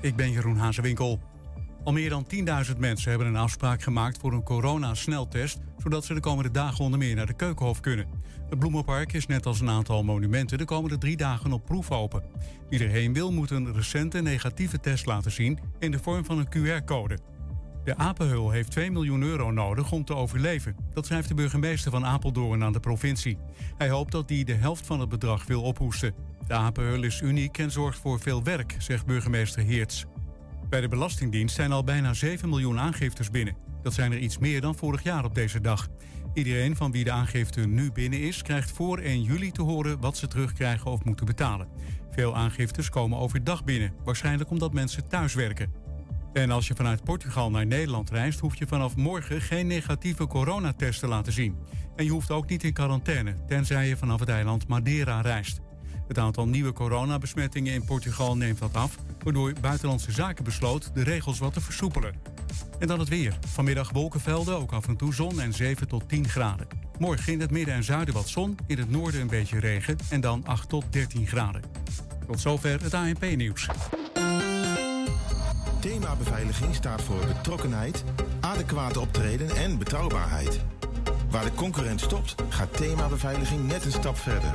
Ik ben Jeroen Hazewinkel. Al meer dan 10.000 mensen hebben een afspraak gemaakt voor een corona-sneltest, zodat ze de komende dagen onder meer naar de Keukenhof kunnen. Het Bloemenpark is net als een aantal monumenten de komende drie dagen op proef open. Wie erheen wil moet een recente negatieve test laten zien in de vorm van een QR-code. De Apenhul heeft 2 miljoen euro nodig om te overleven. Dat schrijft de burgemeester van Apeldoorn aan de provincie. Hij hoopt dat hij de helft van het bedrag wil ophoesten. De Apenhul is uniek en zorgt voor veel werk, zegt burgemeester Heerts. Bij de Belastingdienst zijn al bijna 7 miljoen aangiftes binnen. Dat zijn er iets meer dan vorig jaar op deze dag. Iedereen van wie de aangifte nu binnen is, krijgt voor 1 juli te horen wat ze terugkrijgen of moeten betalen. Veel aangiftes komen overdag binnen, waarschijnlijk omdat mensen thuis werken. En als je vanuit Portugal naar Nederland reist, hoef je vanaf morgen geen negatieve coronatest te laten zien. En je hoeft ook niet in quarantaine, tenzij je vanaf het eiland Madeira reist. Het aantal nieuwe coronabesmettingen in Portugal neemt wat af, waardoor Buitenlandse Zaken besloot de regels wat te versoepelen. En dan het weer. Vanmiddag wolkenvelden, ook af en toe zon en 7 tot 10 graden. Morgen in het midden en zuiden wat zon, in het noorden een beetje regen en dan 8 tot 13 graden. Tot zover het ANP-nieuws. Thema beveiliging staat voor betrokkenheid, adequate optreden en betrouwbaarheid. Waar de concurrent stopt, gaat thema beveiliging net een stap verder.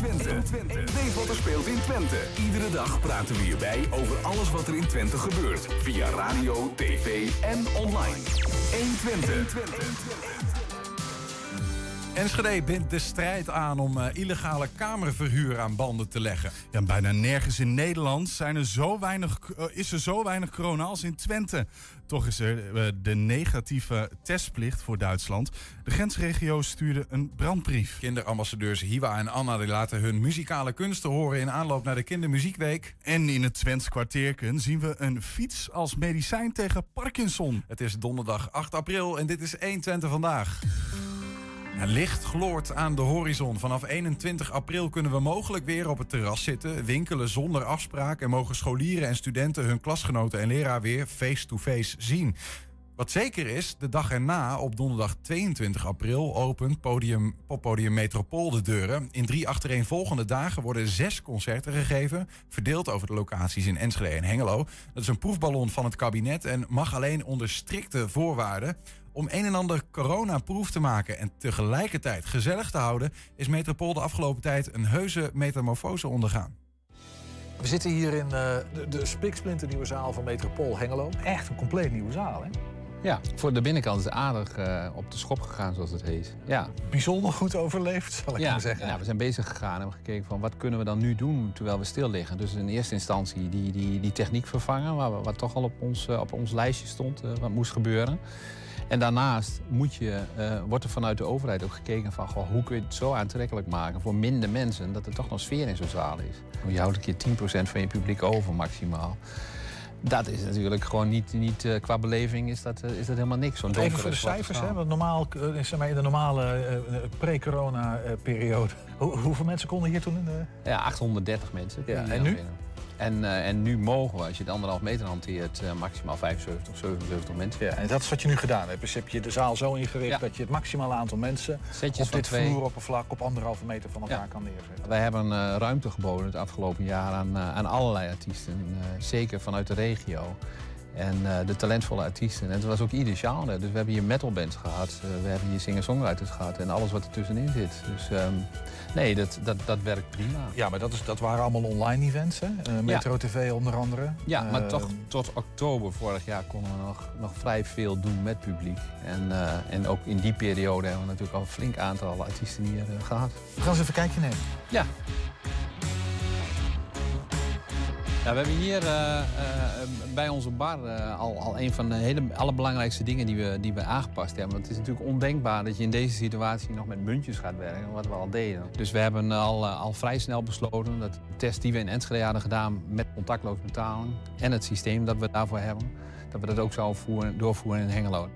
120. Weet wat er speelt in Twente. Iedere dag praten we hierbij over alles wat er in Twente gebeurt. Via radio, tv en online. 120. Enschede bindt de strijd aan om uh, illegale kamerverhuur aan banden te leggen. Ja, bijna nergens in Nederland zijn er zo weinig, uh, is er zo weinig corona als in Twente. Toch is er uh, de negatieve testplicht voor Duitsland. De grensregio stuurde een brandbrief. Kinderambassadeurs Hiwa en Anna die laten hun muzikale kunsten horen in aanloop naar de Kindermuziekweek. En in het Twents kwartierken zien we een fiets als medicijn tegen Parkinson. Het is donderdag 8 april en dit is 120 vandaag. Licht gloort aan de horizon. Vanaf 21 april kunnen we mogelijk weer op het terras zitten, winkelen zonder afspraak en mogen scholieren en studenten hun klasgenoten en leraar weer face-to-face zien. Wat zeker is, de dag erna, op donderdag 22 april, opent podium, poppodium Metropool de deuren. In drie achtereenvolgende dagen worden zes concerten gegeven, verdeeld over de locaties in Enschede en Hengelo. Dat is een proefballon van het kabinet en mag alleen onder strikte voorwaarden. Om een en ander coronaproef te maken en tegelijkertijd gezellig te houden, is Metropool de afgelopen tijd een heuse metamorfose ondergaan. We zitten hier in uh, de, de spiksplinternieuwe zaal van Metropool Hengelo. Echt een compleet nieuwe zaal, hè? Ja, voor de binnenkant is het aardig uh, op de schop gegaan, zoals het heet. Ja. Bijzonder goed overleefd, zal ik ja, maar zeggen. Ja, we zijn bezig gegaan en hebben gekeken van wat kunnen we dan nu doen terwijl we stil liggen. Dus in eerste instantie die, die, die techniek vervangen, waar, wat toch al op ons, uh, op ons lijstje stond, uh, wat moest gebeuren. En daarnaast moet je, uh, wordt er vanuit de overheid ook gekeken van goh, hoe kun je het zo aantrekkelijk maken voor minder mensen dat er toch nog sfeer in zo'n zaal is. Je houdt een keer 10% van je publiek over maximaal. Dat is natuurlijk gewoon niet, niet uh, qua beleving is dat, uh, is dat helemaal niks. Zo'n Even voor de cijfers, hè, want normaal, maar in de normale pre-corona-periode. Hoe, hoeveel mensen konden hier toen in de... Ja, 830 mensen. Ja, en nu? En, uh, en nu mogen we, als je het anderhalf meter hanteert, uh, maximaal 75 of 77 mensen. Ja, en dat is wat je nu gedaan hebt. Dus heb je de zaal zo ingericht ja. dat je het maximale aantal mensen Setjes op dit twee. vloeroppervlak op anderhalve meter van elkaar ja. kan neerzetten. Wij hebben uh, ruimte geboden het afgelopen jaar aan, aan allerlei artiesten. zeker vanuit de regio. En uh, de talentvolle artiesten. En het was ook ieder genre. Dus we hebben hier metalbands gehad. Uh, we hebben hier singer-songwriters gehad. En alles wat er tussenin zit. Dus um, nee, dat, dat, dat werkt prima. Ja, maar dat, is, dat waren allemaal online events, hè? Uh, Metro ja. TV onder andere. Ja, maar toch tot oktober vorig jaar konden we nog, nog vrij veel doen met publiek. En, en ook in die periode hebben we natuurlijk al een flink aantal artiesten hier gehad. We gaan eens even een kijkje nemen. Ja. Ja, we hebben hier uh, uh, bij onze bar uh, al, al een van de hele, allerbelangrijkste dingen die we, die we aangepast hebben. Want het is natuurlijk ondenkbaar dat je in deze situatie nog met muntjes gaat werken, wat we al deden. Dus we hebben al, al vrij snel besloten dat de test die we in Enschede hadden gedaan met contactloos betalen en het systeem dat we daarvoor hebben, dat we dat ook zouden voeren, doorvoeren in Hengelo.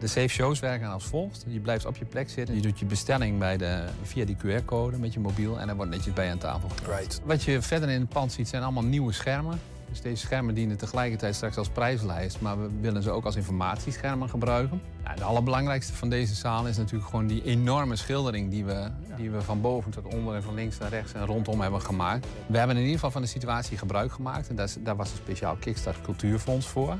De safe shows werken als volgt. Je blijft op je plek zitten. Je doet je bestelling bij de, via die QR-code met je mobiel. En dan wordt netjes bij aan tafel gebracht. Right. Wat je verder in het pand ziet zijn allemaal nieuwe schermen. Dus deze schermen dienen tegelijkertijd straks als prijslijst. Maar we willen ze ook als informatieschermen gebruiken. Ja, het allerbelangrijkste van deze zaal is natuurlijk gewoon die enorme schildering... Die we, die we van boven tot onder en van links naar rechts en rondom hebben gemaakt. We hebben in ieder geval van de situatie gebruik gemaakt. En daar, daar was een speciaal Kickstart Cultuurfonds voor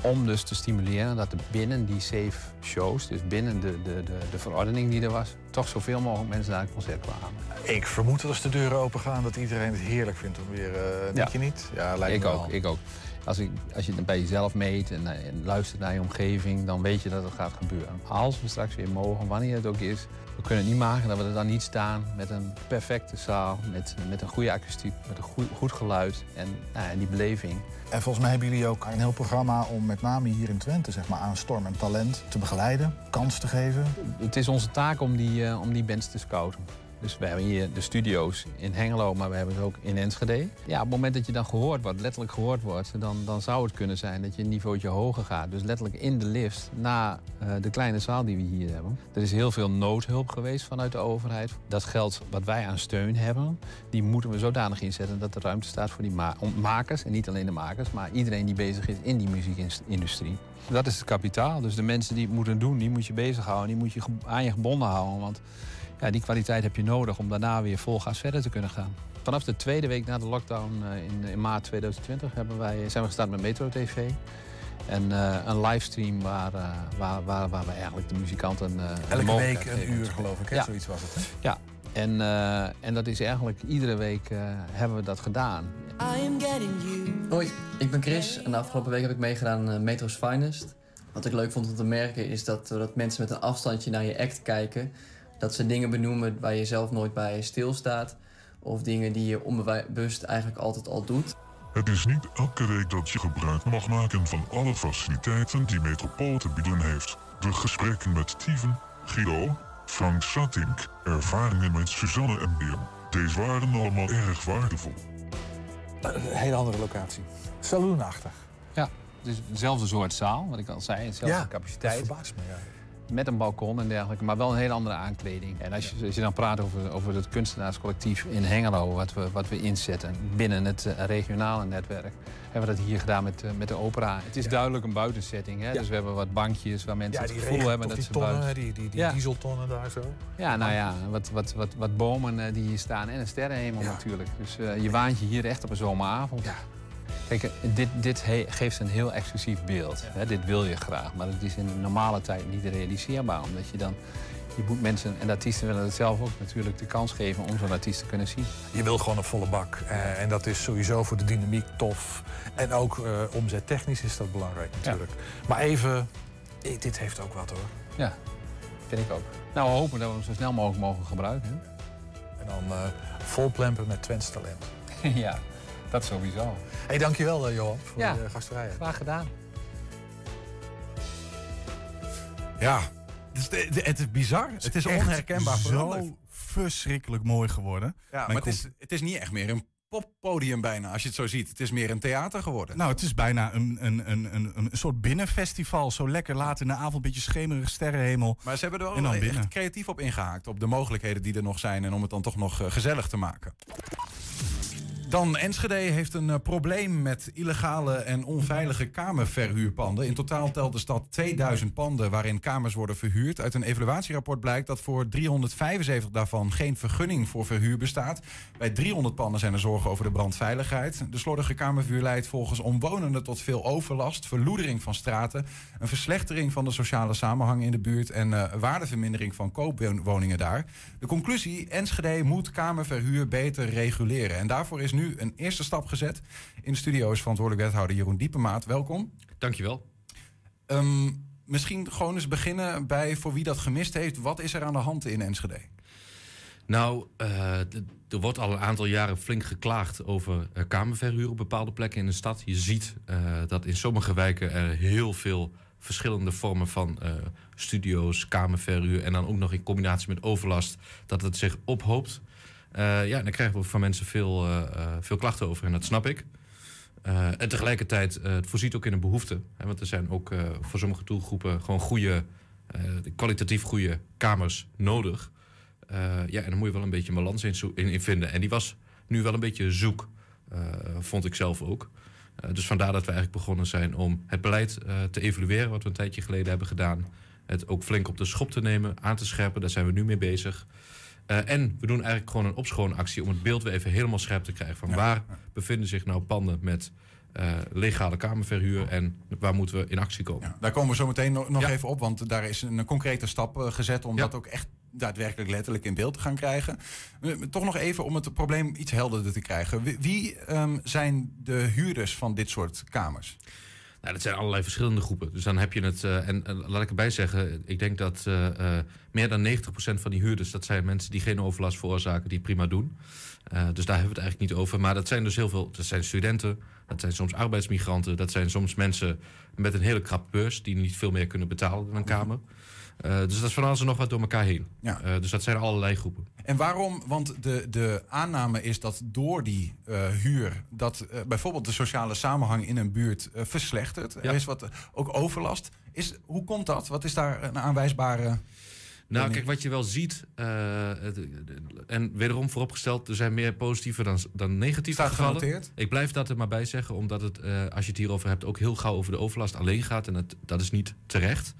om dus te stimuleren dat er binnen die safe shows, dus binnen de, de, de, de verordening die er was, toch zoveel mogelijk mensen naar het concert kwamen. Ik vermoed dat als de deuren open gaan, dat iedereen het heerlijk vindt om weer. denk Ja. je niet? Ja, lijkt Ik me ook, wel. ik ook. Als, ik, als je het bij jezelf meet en, eh, en luistert naar je omgeving, dan weet je dat het gaat gebeuren. Als we straks weer mogen, wanneer het ook is, we kunnen het niet maken dat we er dan niet staan met een perfecte zaal, met, met een goede akoestiek, met een goed, goed geluid en nou ja, die beleving. En volgens mij hebben jullie ook een heel programma om met name hier in Twente zeg maar, aan storm en talent te begeleiden, kans te geven. Het is onze taak om die, eh, om die bands te scouten. Dus we hebben hier de studio's in Hengelo, maar we hebben het ook in Enschede. Ja, op het moment dat je dan gehoord wordt, letterlijk gehoord wordt... dan, dan zou het kunnen zijn dat je een niveautje hoger gaat. Dus letterlijk in de lift naar eh, de kleine zaal die we hier hebben. Er is heel veel noodhulp geweest vanuit de overheid. Dat geld wat wij aan steun hebben, die moeten we zodanig inzetten... dat er ruimte staat voor die makers, en niet alleen de makers... maar iedereen die bezig is in die muziekindustrie. Dat is het kapitaal. Dus de mensen die het moeten doen, die moet je bezighouden. Die moet je aan je gebonden houden. Want ja, die kwaliteit heb je nodig om daarna weer vol gas verder te kunnen gaan. Vanaf de tweede week na de lockdown eh, in, in maart 2020 hebben wij, zijn we gestart met Metro TV. En eh, een livestream waar, eh, waar, waar, waar we eigenlijk de muzikanten. eh, de Elke week een uur, geloof ik. Hè? Ja. Zoiets was het. Hè? Ja, en, eh, en dat is eigenlijk iedere week eh, hebben we dat gedaan. I am getting you. Hoi, ik ben Chris en de afgelopen week heb ik meegedaan aan eh, Metro's Finest. Wat ik leuk vond om te merken is dat, dat mensen met een afstandje naar je act kijken. Dat ze dingen benoemen waar je zelf nooit bij stilstaat. Of dingen die je onbewust eigenlijk altijd al doet. Het is niet elke week dat je gebruik mag maken van alle faciliteiten die Metropool te bieden heeft. De gesprekken met Steven, Guido, Frank Satink, ervaringen met Suzanne en Beer. Deze waren allemaal erg waardevol. Een hele andere locatie. Saloonachtig. Ja, het is dezelfde soort zaal, wat ik al zei, dezelfde Dat capaciteit. verbaast me, ja. Met een balkon en dergelijke, maar wel een hele andere aankleding. En als je, als je dan praat over, over het kunstenaarscollectief in Hengelo, wat we, wat we inzetten binnen het eh, regionale netwerk, hebben we dat hier gedaan met, eh, met de opera. Het is duidelijk een buitensetting, hè? Ja. dus we hebben wat bankjes waar mensen het gevoel hebben dat die ze tonnen, buiten... die, die, die Ja. dieseltonnen daar zo. Ja, nou ja, wat, wat, wat, wat bomen eh, die hier staan en een sterrenhemel natuurlijk. Dus je waant je hier echt op een zomeravond. Kijk, dit, dit geeft een heel exclusief beeld. Dit wil je graag, maar het is in de normale tijd niet realiseerbaar. Omdat je dan, je moet mensen, en de artiesten willen het zelf ook natuurlijk, de kans geven om zo'n artiest te kunnen zien. Je wil gewoon een volle bak. Eh, en dat is sowieso voor de dynamiek tof. En ook eh omzettechnisch is dat belangrijk natuurlijk. Maar even, dit heeft ook wat hoor. Ja, vind ik ook. Nou, we hopen dat we hem zo snel mogelijk mogen gebruiken. En dan eh vol plempen met Twents talent. ja, dat sowieso. Hé, hey, dankjewel eh, Johan voor Ja. je gastvrijheid. Graag gedaan. Ja, het is, het, het is bizar. Het is Echt onherkenbaar veranderd. Zo verschrikkelijk mooi geworden. Ja, maar het is, het is niet echt meer een poppodium bijna, als je het zo ziet. Het is meer een theater geworden. Nou, het is bijna een, een, een, een, een soort binnenfestival. Zo lekker laat in de avond, beetje schemerig sterrenhemel. Maar ze hebben er dan echt binnen. creatief op ingehaakt. Op de mogelijkheden die er nog zijn. En om het dan toch nog eh, gezellig te maken. Dan Enschede heeft een eh, probleem met illegale en onveilige kamerverhuurpanden. In totaal telt de stad 2000 panden waarin kamers worden verhuurd. Uit een evaluatierapport blijkt dat voor 375 daarvan geen vergunning voor verhuur bestaat. Bij 300 panden zijn er zorgen over de brandveiligheid. De slordige kamervuur leidt volgens omwonenden tot veel overlast, verloedering van straten, een verslechtering van de sociale samenhang in de buurt en eh, waardevermindering van koopwoningen daar. De conclusie: Enschede moet kamerverhuur beter reguleren. En daarvoor is nu een eerste stap gezet. In de studio is verantwoordelijk wethouder Jeroen Diepemaat. Welkom. Dankjewel. Ehm, misschien gewoon eens beginnen bij voor wie dat gemist heeft. Wat is er aan de hand in Enschede? Nou, d- er wordt al een aantal jaren flink geklaagd over eh, kamerverhuur op bepaalde plekken in de stad. Je ziet eh, dat in sommige wijken er heel veel verschillende vormen van studio's, kamerverhuur en dan ook nog in combinatie met overlast, dat het zich ophoopt. Eh, ja, daar krijgen we van mensen veel, eh, eh, veel klachten over en dat snap ik. En tegelijkertijd, het voorziet ook in een behoefte. Hè, want er zijn ook voor sommige doelgroepen gewoon goede, kwalitatief goede kamers nodig. Ja, en dan moet je wel een beetje een balans in, zo- in, in vinden. En die was nu wel een beetje zoek, vond ik zelf ook. Dus vandaar dat we eigenlijk begonnen zijn om het beleid te evalueren, wat we een tijdje geleden hebben gedaan. Het ook flink op de schop te nemen, aan te scherpen. Daar zijn we nu mee bezig. Eh, en we doen eigenlijk gewoon een opschoonactie om het beeld weer even helemaal scherp te krijgen. Van waar bevinden zich nou panden met eh, legale kamerverhuur en waar moeten we in actie komen? Daar komen we zo meteen no- nog Ja. even op, want daar is een concrete stap eh, gezet om Ja. dat ook echt daadwerkelijk letterlijk in beeld te gaan krijgen. Toch nog even om het probleem iets helderder te krijgen. Wie, wie, ehm, zijn de huurders van dit soort kamers? Nou, dat zijn allerlei verschillende groepen. Dus dan heb je het. eh, en laat ik erbij zeggen, ik denk dat eh, eh, meer dan 90% van die huurders, dat zijn mensen die geen overlast veroorzaken, die prima doen. Dus daar hebben we het eigenlijk niet over. Maar dat zijn dus heel veel. Dat zijn studenten, dat zijn soms arbeidsmigranten, dat zijn soms mensen met een hele krap beurs die niet veel meer kunnen betalen dan een kamer. Eh, dus dat is van alles en nog wat door elkaar heen. Ja. Eh, dus dat zijn allerlei groepen. En waarom? Want de, de aanname is dat door die eh, huur... dat bijvoorbeeld de sociale samenhang in een buurt verslechtert. Er is wat, ook overlast. Is, hoe komt dat? Wat is daar een aanwijsbare... Nou, kijk, wat je wel ziet, het- en wederom vooropgesteld, er zijn meer positieve dan, dan negatieve Staat gevallen. genoteerd. Ik blijf dat er maar bij zeggen, omdat het, als je het hierover hebt, ook heel gauw over de overlast alleen gaat. En dat, dat is niet terecht.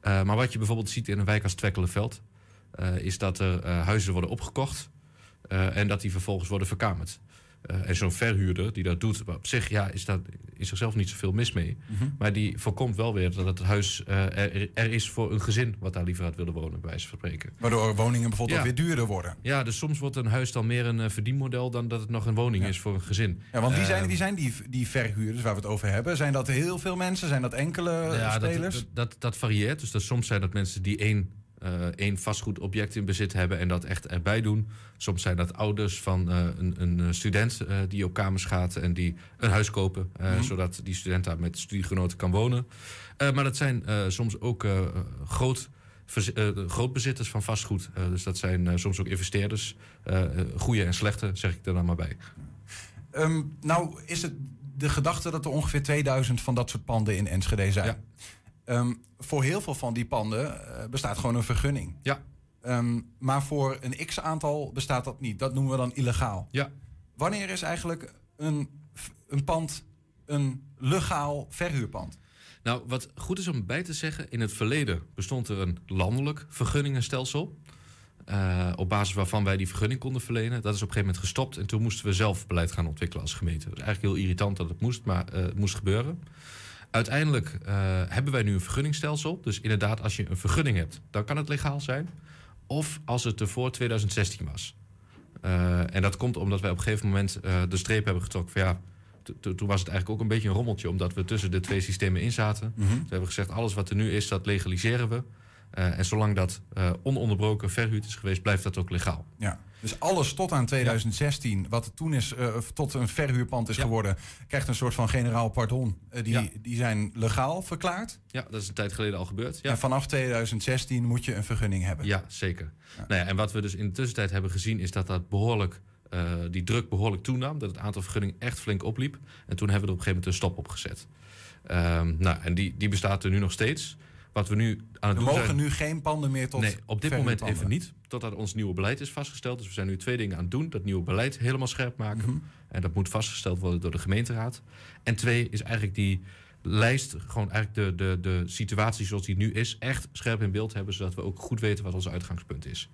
Eh, maar wat je bijvoorbeeld ziet in een wijk als Twekkelenveld, eh, is dat er eh, huizen worden opgekocht en dat die vervolgens worden verkamerd. Eh, en zo'n verhuurder die dat doet, op zich ja, is, dat, is er zelf niet zoveel mis mee. Mhm. Maar die voorkomt wel weer dat het huis eh, er, er is voor een gezin wat daar liever had willen wonen, bij wijze van spreken. Waardoor woningen bijvoorbeeld Ja. ook weer duurder worden. Ja, dus soms wordt een huis dan meer een eh, verdienmodel dan dat het nog een woning is voor een gezin. Ja, want wie zijn, Ehm, wie zijn die, die verhuurders waar we het over hebben? Zijn dat heel veel mensen? Zijn dat enkele ja, dat, spelers? dat, dat, dat varieert. Dus dat soms zijn dat mensen die één, één vastgoedobject in bezit hebben en dat echt erbij doen. Soms zijn dat ouders van eh, een, een eh, student eh, die op kamers gaat en die een huis kopen, eh, Mhm. zodat die student daar met studiegenoten kan wonen. Eh, maar dat zijn eh, soms ook eh, groot. eh, grootbezitters van vastgoed. Eh, dus dat zijn eh, soms ook investeerders. eh goede en slechte, zeg ik er dan maar bij. Ehm, nou is het de gedachte dat er ongeveer 2000 van dat soort panden in Enschede zijn. Ja. Ehm, voor heel veel van die panden eh, bestaat gewoon een vergunning. Ja. Ehm, maar voor een x-aantal bestaat dat niet. Dat noemen we dan illegaal. Ja. Wanneer is eigenlijk een, een pand een legaal verhuurpand? Nou, wat goed is om bij te zeggen, in het verleden bestond er een landelijk vergunningenstelsel. eh, op basis waarvan wij die vergunning konden verlenen. Dat is op een gegeven moment gestopt en toen moesten we zelf beleid gaan ontwikkelen als gemeente. Het is eigenlijk heel irritant dat het moest, maar eh, het moest gebeuren. Uiteindelijk eh, hebben wij nu een vergunningstelsel. Dus inderdaad, als je een vergunning hebt, dan kan het legaal zijn. Of als het er voor 2016 was. Eh, en dat komt omdat wij op een gegeven moment eh, de streep hebben getrokken van ja. to- to- Toen was het eigenlijk ook een beetje een rommeltje, omdat we tussen de twee systemen in zaten. Dus we hebben gezegd: alles wat er nu is, dat legaliseren we. En zolang dat ononderbroken verhuurd is geweest, blijft dat ook legaal. Ja. Dus alles tot aan 2016, wat toen is, eh, tot een verhuurpand is Ja. geworden, krijgt een soort van generaal pardon. Eh, die, Ja. die zijn legaal verklaard. Ja, dat is een tijd geleden al gebeurd. Ja. En vanaf 2016 moet je een vergunning hebben. Ja, zeker. Nou ja, en wat we dus in de tussentijd hebben gezien is dat dat behoorlijk, eh, die druk behoorlijk toenam. Dat het aantal vergunningen echt flink opliep. En toen hebben we er op een gegeven moment een stop op gezet. Ehm, nou, en die, die bestaat er nu nog steeds. Wat we nu aan het doen mogen zijn... nu geen panden meer tot Nee, op dit moment even niet. Totdat ons nieuwe beleid is vastgesteld. Dus we zijn nu twee dingen aan het doen. Dat nieuwe beleid helemaal scherp maken. Mhm. En dat moet vastgesteld worden door de gemeenteraad. En twee is eigenlijk die lijst, gewoon eigenlijk de, de, de situatie zoals die nu is, echt scherp in beeld hebben. Zodat we ook goed weten wat ons uitgangspunt is.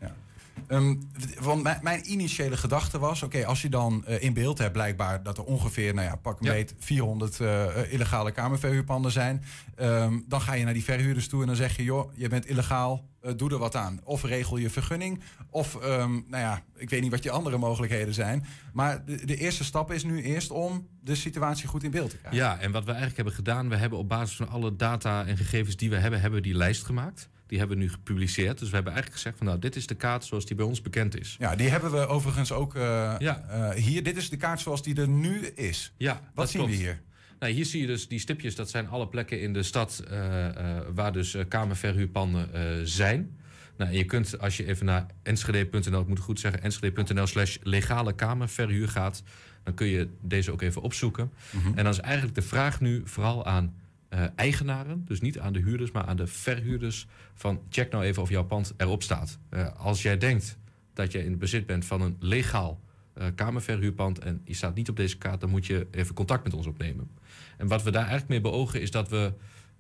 Ehm, want mijn, mijn initiële gedachte was: oké, als je dan eh, in beeld hebt, blijkbaar dat er ongeveer, nou ja, pak een Ja. beet, 400 eh, eh, illegale kamerverhuurpanden zijn. ehm, dan ga je naar die verhuurders toe en dan zeg je: joh, je bent illegaal, doe er wat aan. Of regel je vergunning, of ehm, nou ja, ik weet niet wat je andere mogelijkheden zijn. Maar de, de eerste stap is nu eerst om de situatie goed in beeld te krijgen. Ja, en wat we eigenlijk hebben gedaan, we hebben op basis van alle data en gegevens die we hebben, hebben we die lijst gemaakt. Die hebben we nu gepubliceerd. Dus we hebben eigenlijk gezegd van nou, dit is de kaart zoals die bij ons bekend is. Ja, die hebben we overigens ook eh, Ja. eh, hier. Dit is de kaart zoals die er nu is. Ja, Wat zien klopt. we hier? Nou, hier zie je dus die stipjes, dat zijn alle plekken in de stad eh, eh, waar dus eh, kamerverhuurpanden zijn. Nou, en je kunt, als je even naar enschede.nl, ik moet goed zeggen, enschede.nl slash legale kamerverhuur gaat, dan kun je deze ook even opzoeken. En dan is eigenlijk de vraag nu vooral aan eigenaren, dus niet aan de huurders, maar aan de verhuurders, van check nou even of jouw pand erop staat. Als jij denkt dat je in bezit bent van een legaal kamerverhuurpand en je staat niet op deze kaart, dan moet je even contact met ons opnemen. En wat we daar eigenlijk mee beogen is dat we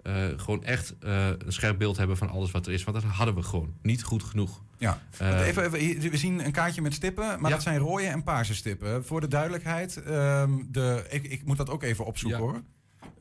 eh, gewoon echt eh, een scherp beeld hebben van alles wat er is. Want dat hadden we gewoon niet goed genoeg. Ja, Eh, even, we zien een kaartje met stippen, maar Ja. dat zijn rode en paarse stippen. Voor de duidelijkheid, ehm, de, ik, ik moet dat ook even opzoeken Ja. hoor.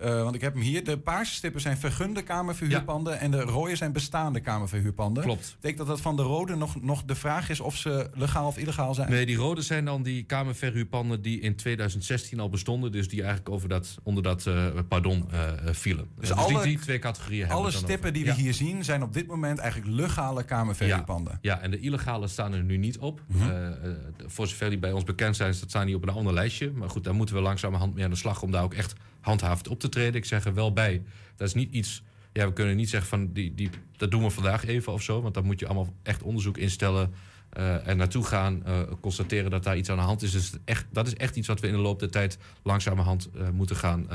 Eh, want ik heb hem hier. De paarse stippen zijn vergunde kamerverhuurpanden en de rode zijn bestaande kamerverhuurpanden. Klopt. Betekent dat dat van de rode nog, nog de vraag is of ze legaal of illegaal zijn? Nee, die rode zijn dan die kamerverhuurpanden die in 2016 al bestonden. Dus die eigenlijk over dat, onder dat eh, pardon eh, vielen. Dus die, alle- die twee categorieën hebben Alle stippen over. die we Ja. hier zien zijn op dit moment eigenlijk legale kamerverhuurpanden. Ja, en de illegale staan er nu niet op. Mhm. Voor zover die bij ons bekend zijn, dat staan die op een ander lijstje. Maar goed, daar moeten we langzamerhand mee aan de slag om daar ook echt handhavend op te treden. Ik zeg er wel bij, dat is niet iets. Ja, we kunnen niet zeggen van die, die, dat doen we vandaag even of zo. Want dan moet je allemaal echt onderzoek instellen. eh en naartoe gaan, eh, constateren dat daar iets aan de hand is. Dus echt, dat is echt iets wat we in de loop der tijd langzamerhand eh, moeten gaan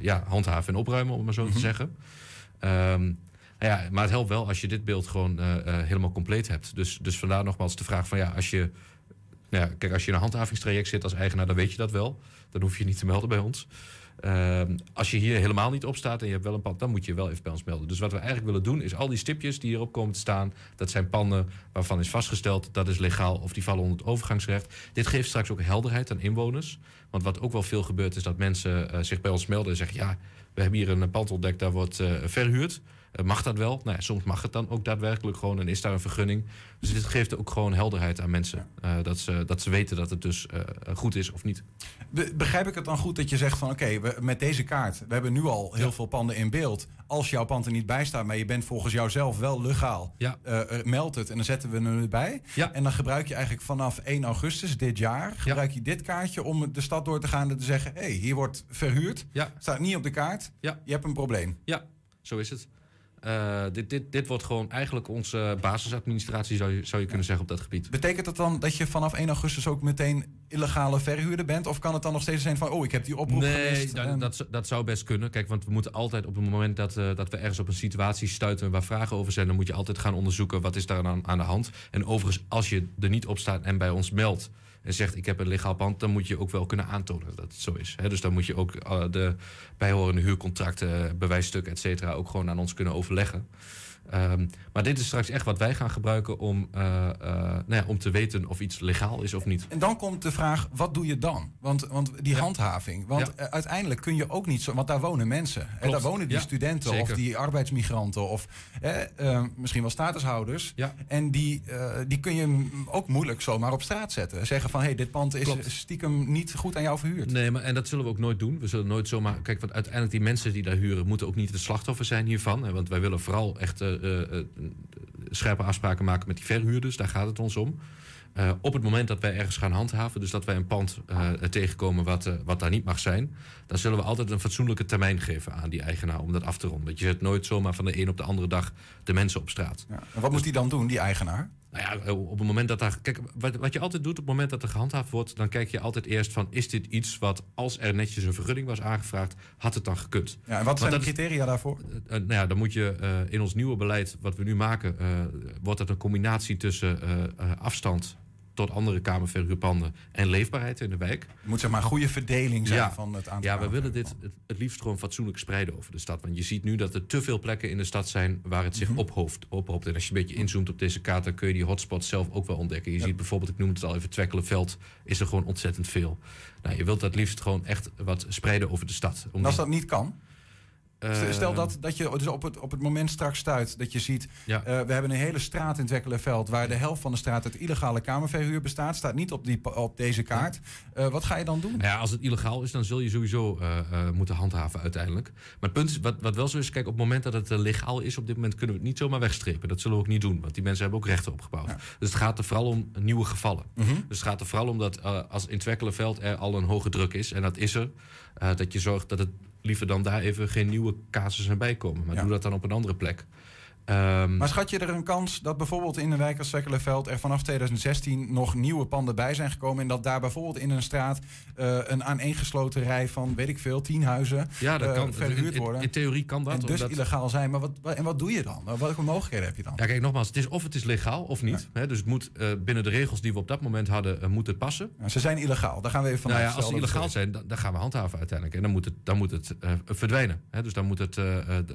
ja, handhaven en opruimen, om het maar zo te zeggen. Ehm, nou ja, maar het helpt wel als je dit beeld gewoon helemaal compleet hebt. Dus, dus vandaar nogmaals de vraag van ja, als je. Nou kijk, als je in een handhavingstraject zit als eigenaar, dan weet je dat wel. Dan hoef je niet te melden bij ons. Ehm, als je hier helemaal niet op staat en je hebt wel een pand, dan moet je wel even bij ons melden. Dus wat we eigenlijk willen doen, is al die stipjes die hierop komen te staan, dat zijn panden waarvan is vastgesteld dat is legaal of die vallen onder het overgangsrecht. Dit geeft straks ook helderheid aan inwoners. Want wat ook wel veel gebeurt, is dat mensen eh, zich bij ons melden en zeggen: ja, we hebben hier een pand ontdekt, daar wordt eh, verhuurd. Eh, mag dat wel? Nou ja, soms mag het dan ook daadwerkelijk gewoon en is daar een vergunning. Dus dit geeft ook gewoon helderheid aan mensen. Eh, dat, ze, dat ze weten dat het dus eh, goed is of niet. Be- Begrijp ik het dan goed dat je zegt van oké, we met deze kaart, we hebben nu al heel veel panden in beeld. Als jouw pand er niet bij staat, maar je bent volgens jouzelf wel legaal, Ja. meld het en dan zetten we hem erbij. En dan gebruik je eigenlijk vanaf 1 augustus dit jaar, gebruik je dit kaartje om de stad door te gaan en te zeggen, hé, hey, hier wordt verhuurd, staat niet op de kaart, je hebt een probleem. Ja, zo is het. Eh, dit, dit, dit wordt gewoon eigenlijk onze basisadministratie, zou je, zou je kunnen zeggen, op dat gebied. Betekent dat dan dat je vanaf 1 augustus ook meteen illegale verhuurder bent? Of kan het dan nog steeds zijn van, oh, ik heb die oproep Nee, gemist? dat, en- dat, zou- dat zou best kunnen. Kijk, want we moeten altijd op het moment dat, eh, dat we ergens op een situatie stuiten waar vragen over zijn, dan moet je altijd gaan onderzoeken wat is daar aan, aan de hand. En overigens, als je er niet op staat en bij ons meldt en zegt ik heb een legaal pand, dan moet je ook wel kunnen aantonen dat het zo is. Dus dan moet je ook eh, de bijhorende huurcontracten, bewijsstukken, et cetera, ook gewoon aan ons kunnen overleggen. Ehm, maar dit is straks echt wat wij gaan gebruiken om, eh, eh, nou ja, om te weten of iets legaal is of niet. En dan komt de vraag, wat doe je dan? Want, want die handhaving. Want Ja. eh, uiteindelijk kun je ook niet zo... Want daar wonen mensen. En daar wonen die studenten of die arbeidsmigranten... of misschien wel statushouders. En die, die kun je ook moeilijk zomaar op straat zetten. Zeggen van, hé, hey, dit pand is Klopt. stiekem niet goed aan jou verhuurd. Nee, maar en dat zullen we ook nooit doen. We zullen nooit zomaar. Kijk, want uiteindelijk die mensen die daar huren, moeten ook niet het slachtoffer zijn hiervan. Hè, want wij willen vooral echt scherpe afspraken maken met die verhuurders. Daar gaat het ons om. Eh, op het moment dat wij ergens gaan handhaven, dus dat wij een pand eh, tegenkomen wat, eh, wat daar niet mag zijn, dan zullen we altijd een fatsoenlijke termijn geven aan die eigenaar om dat af te ronden. Want je zet nooit zomaar van de een op de andere dag de mensen op straat. Ja. En wat moet die dan doen, die eigenaar? Nou ja, eh, op het moment dat daar. Kijk, wat, wat je altijd doet op het moment dat er gehandhaafd wordt, dan kijk je altijd eerst van: is dit iets wat, als er netjes een vergunning was aangevraagd, had het dan gekund? Ja, en wat zijn de criteria daarvoor? Eh, nou ja, dan moet je eh, in ons nieuwe beleid, wat we nu maken, eh, wordt dat een combinatie tussen eh, eh, afstand tot andere kamerverhuurpanden en leefbaarheid in de wijk. Het moet zeg maar een goede verdeling zijn Ja. van het aantal Ja, we willen dit het, liefst gewoon fatsoenlijk spreiden over de stad. Want je ziet nu dat er te veel plekken in de stad zijn waar het zich Mhm. ophoopt, ophoopt. En als je een beetje inzoomt op deze kaart, dan kun je die hotspots zelf ook wel ontdekken. Je ziet bijvoorbeeld, ik noem het al even, Twekkelenveld, is er gewoon ontzettend veel. Nou, je wilt dat liefst gewoon echt wat spreiden over de stad. Als dat niet kan? Stel dat, dat je dus op, het, op het moment straks stuit dat je ziet... Ja. eh, we hebben een hele straat in Twekkelenveld... waar de helft van de straat uit illegale kamerverhuur bestaat. Staat niet op, die, op deze kaart. Eh, wat ga je dan doen? Nou ja, als het illegaal is, dan zul je sowieso eh, moeten handhaven uiteindelijk. Maar het punt is, wat, wat wel zo is, kijk, op het moment dat het legaal is, op dit moment kunnen we het niet zomaar wegstrepen. Dat zullen we ook niet doen, want die mensen hebben ook rechten opgebouwd. Dus het gaat er vooral om nieuwe gevallen. Mhm. Dus het gaat er vooral om dat als in Twekkelenveld er al een hoge druk is, en dat is er, dat je zorgt dat het liever dan daar even geen nieuwe casussen bij komen. Maar doe dat dan op een andere plek. Ehm, Maar schat je er een kans dat bijvoorbeeld in een wijk als Zwekkelenveld er vanaf 2016 nog nieuwe panden bij zijn gekomen en dat daar bijvoorbeeld in een straat eh, een aaneengesloten rij van, weet ik veel, tien huizen ja, dat eh, kan. verhuurd in, in, worden? in theorie kan dat. en dus omdat- illegaal zijn. Maar wat, en wat doe je dan? Welke mogelijkheden heb je dan? Ja, kijk, nogmaals, het is of het is legaal of niet. Hè, dus het moet eh, binnen de regels die we op dat moment hadden, moet het passen. Ja, ze zijn illegaal. Daar gaan we even van Nou ja, als ze illegaal zijn, dan, dan gaan we handhaven uiteindelijk. En dan moet het, dan moet het verdwijnen. Hè? Dus dan, moet het,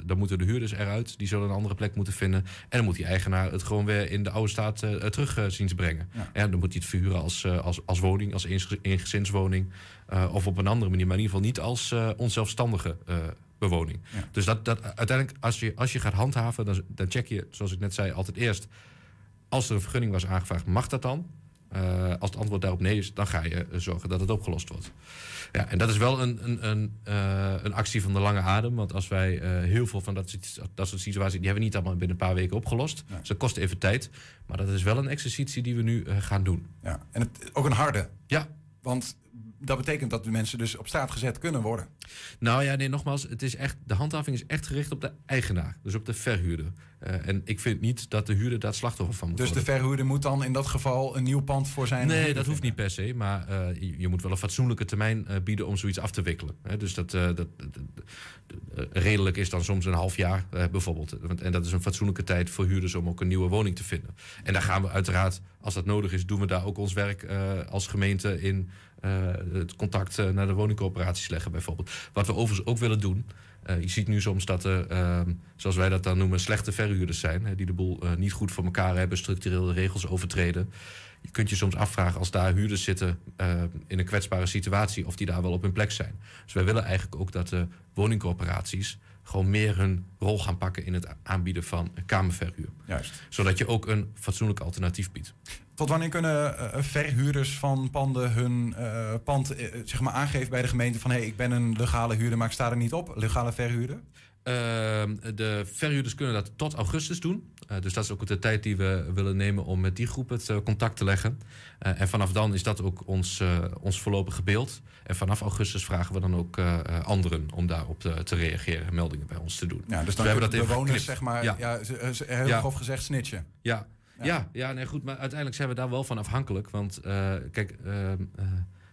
dan moeten de huurders eruit. Die zullen een andere plek moeten vinden. En dan moet die eigenaar het gewoon weer in de oude staat eh, terug eh, zien te brengen. Ja. En dan moet hij het verhuren als, eh, als, als woning, als eengezinswoning. eh, of op een andere manier. Maar in ieder geval niet als eh, onzelfstandige eh, bewoning. Ja. Dus dat, dat, uiteindelijk, als je, als je gaat handhaven, dan, dan check je, zoals ik net zei, altijd eerst. Als er een vergunning was aangevraagd, mag dat dan? Eh, als het antwoord daarop nee is, dan ga je eh, zorgen dat het opgelost wordt. Ja, en dat is wel een, een, een, eh, een actie van de lange adem. Want als wij eh, heel veel van dat, soort- dat soort situaties... die hebben we niet allemaal binnen een paar weken opgelost. Nee. Dus dat kost even tijd. Maar dat is wel een exercitie die we nu eh, gaan doen. Ja. En het, ook een harde. Ja, Want dat betekent dat de mensen dus op straat gezet kunnen worden. Nou ja, nee, nogmaals, het is echt, de handhaving is echt gericht op de eigenaar, dus op de verhuurder. Eh, en ik vind niet dat de huurder daar slachtoffer van moet Dus de worden. verhuurder moet dan in dat geval een nieuw pand voor zijn. Nee, dat hoeft niet per se, maar eh, je, je moet wel een fatsoenlijke termijn eh, bieden om zoiets af te wikkelen. Hè, dus dat, dat, redelijk is dan soms een half jaar bijvoorbeeld. En dat is een fatsoenlijke tijd voor huurders om ook een nieuwe woning te vinden. En daar gaan we uiteraard, als dat nodig is, doen we daar ook ons werk als gemeente in het contact eh, naar de woningcoöperaties leggen bijvoorbeeld. Wat we overigens ook willen doen. eh, je ziet nu soms dat er, ehm, zoals wij dat dan noemen, slechte verhuurders zijn. Hè, die de boel eh, niet goed voor elkaar hebben, structureel de regels overtreden. Je kunt je soms afvragen als daar huurders zitten eh, in een kwetsbare situatie, of die daar wel op hun plek zijn. Dus wij willen eigenlijk ook dat de woningcorporaties gewoon meer hun rol gaan pakken in het aanbieden van kamerverhuur. Juist. Zodat je ook een fatsoenlijk alternatief biedt. Tot wanneer kunnen eh, verhuurders van panden hun eh, pand eh, zeg maar aangeven bij de gemeente van hé, hey, ik ben een legale huurder, maar ik sta er niet op, legale verhuurder? Ehm, de verhuurders kunnen dat tot augustus doen. Eh, dus dat is ook de tijd die we willen nemen om met die groep het eh, contact te leggen. Eh, en vanaf dan is dat ook ons, ons voorlopige beeld. En vanaf augustus vragen we dan ook anderen om daarop te, te reageren en meldingen bij ons te doen. Ja, dus we dan hebben kunnen dat even bewoners zeg maar, Ja. heel Ja. grof gezegd snitchen. Ja, Ja. ja. nee, goed. Maar uiteindelijk zijn we daar wel van afhankelijk. Want kijk, ehm, eh,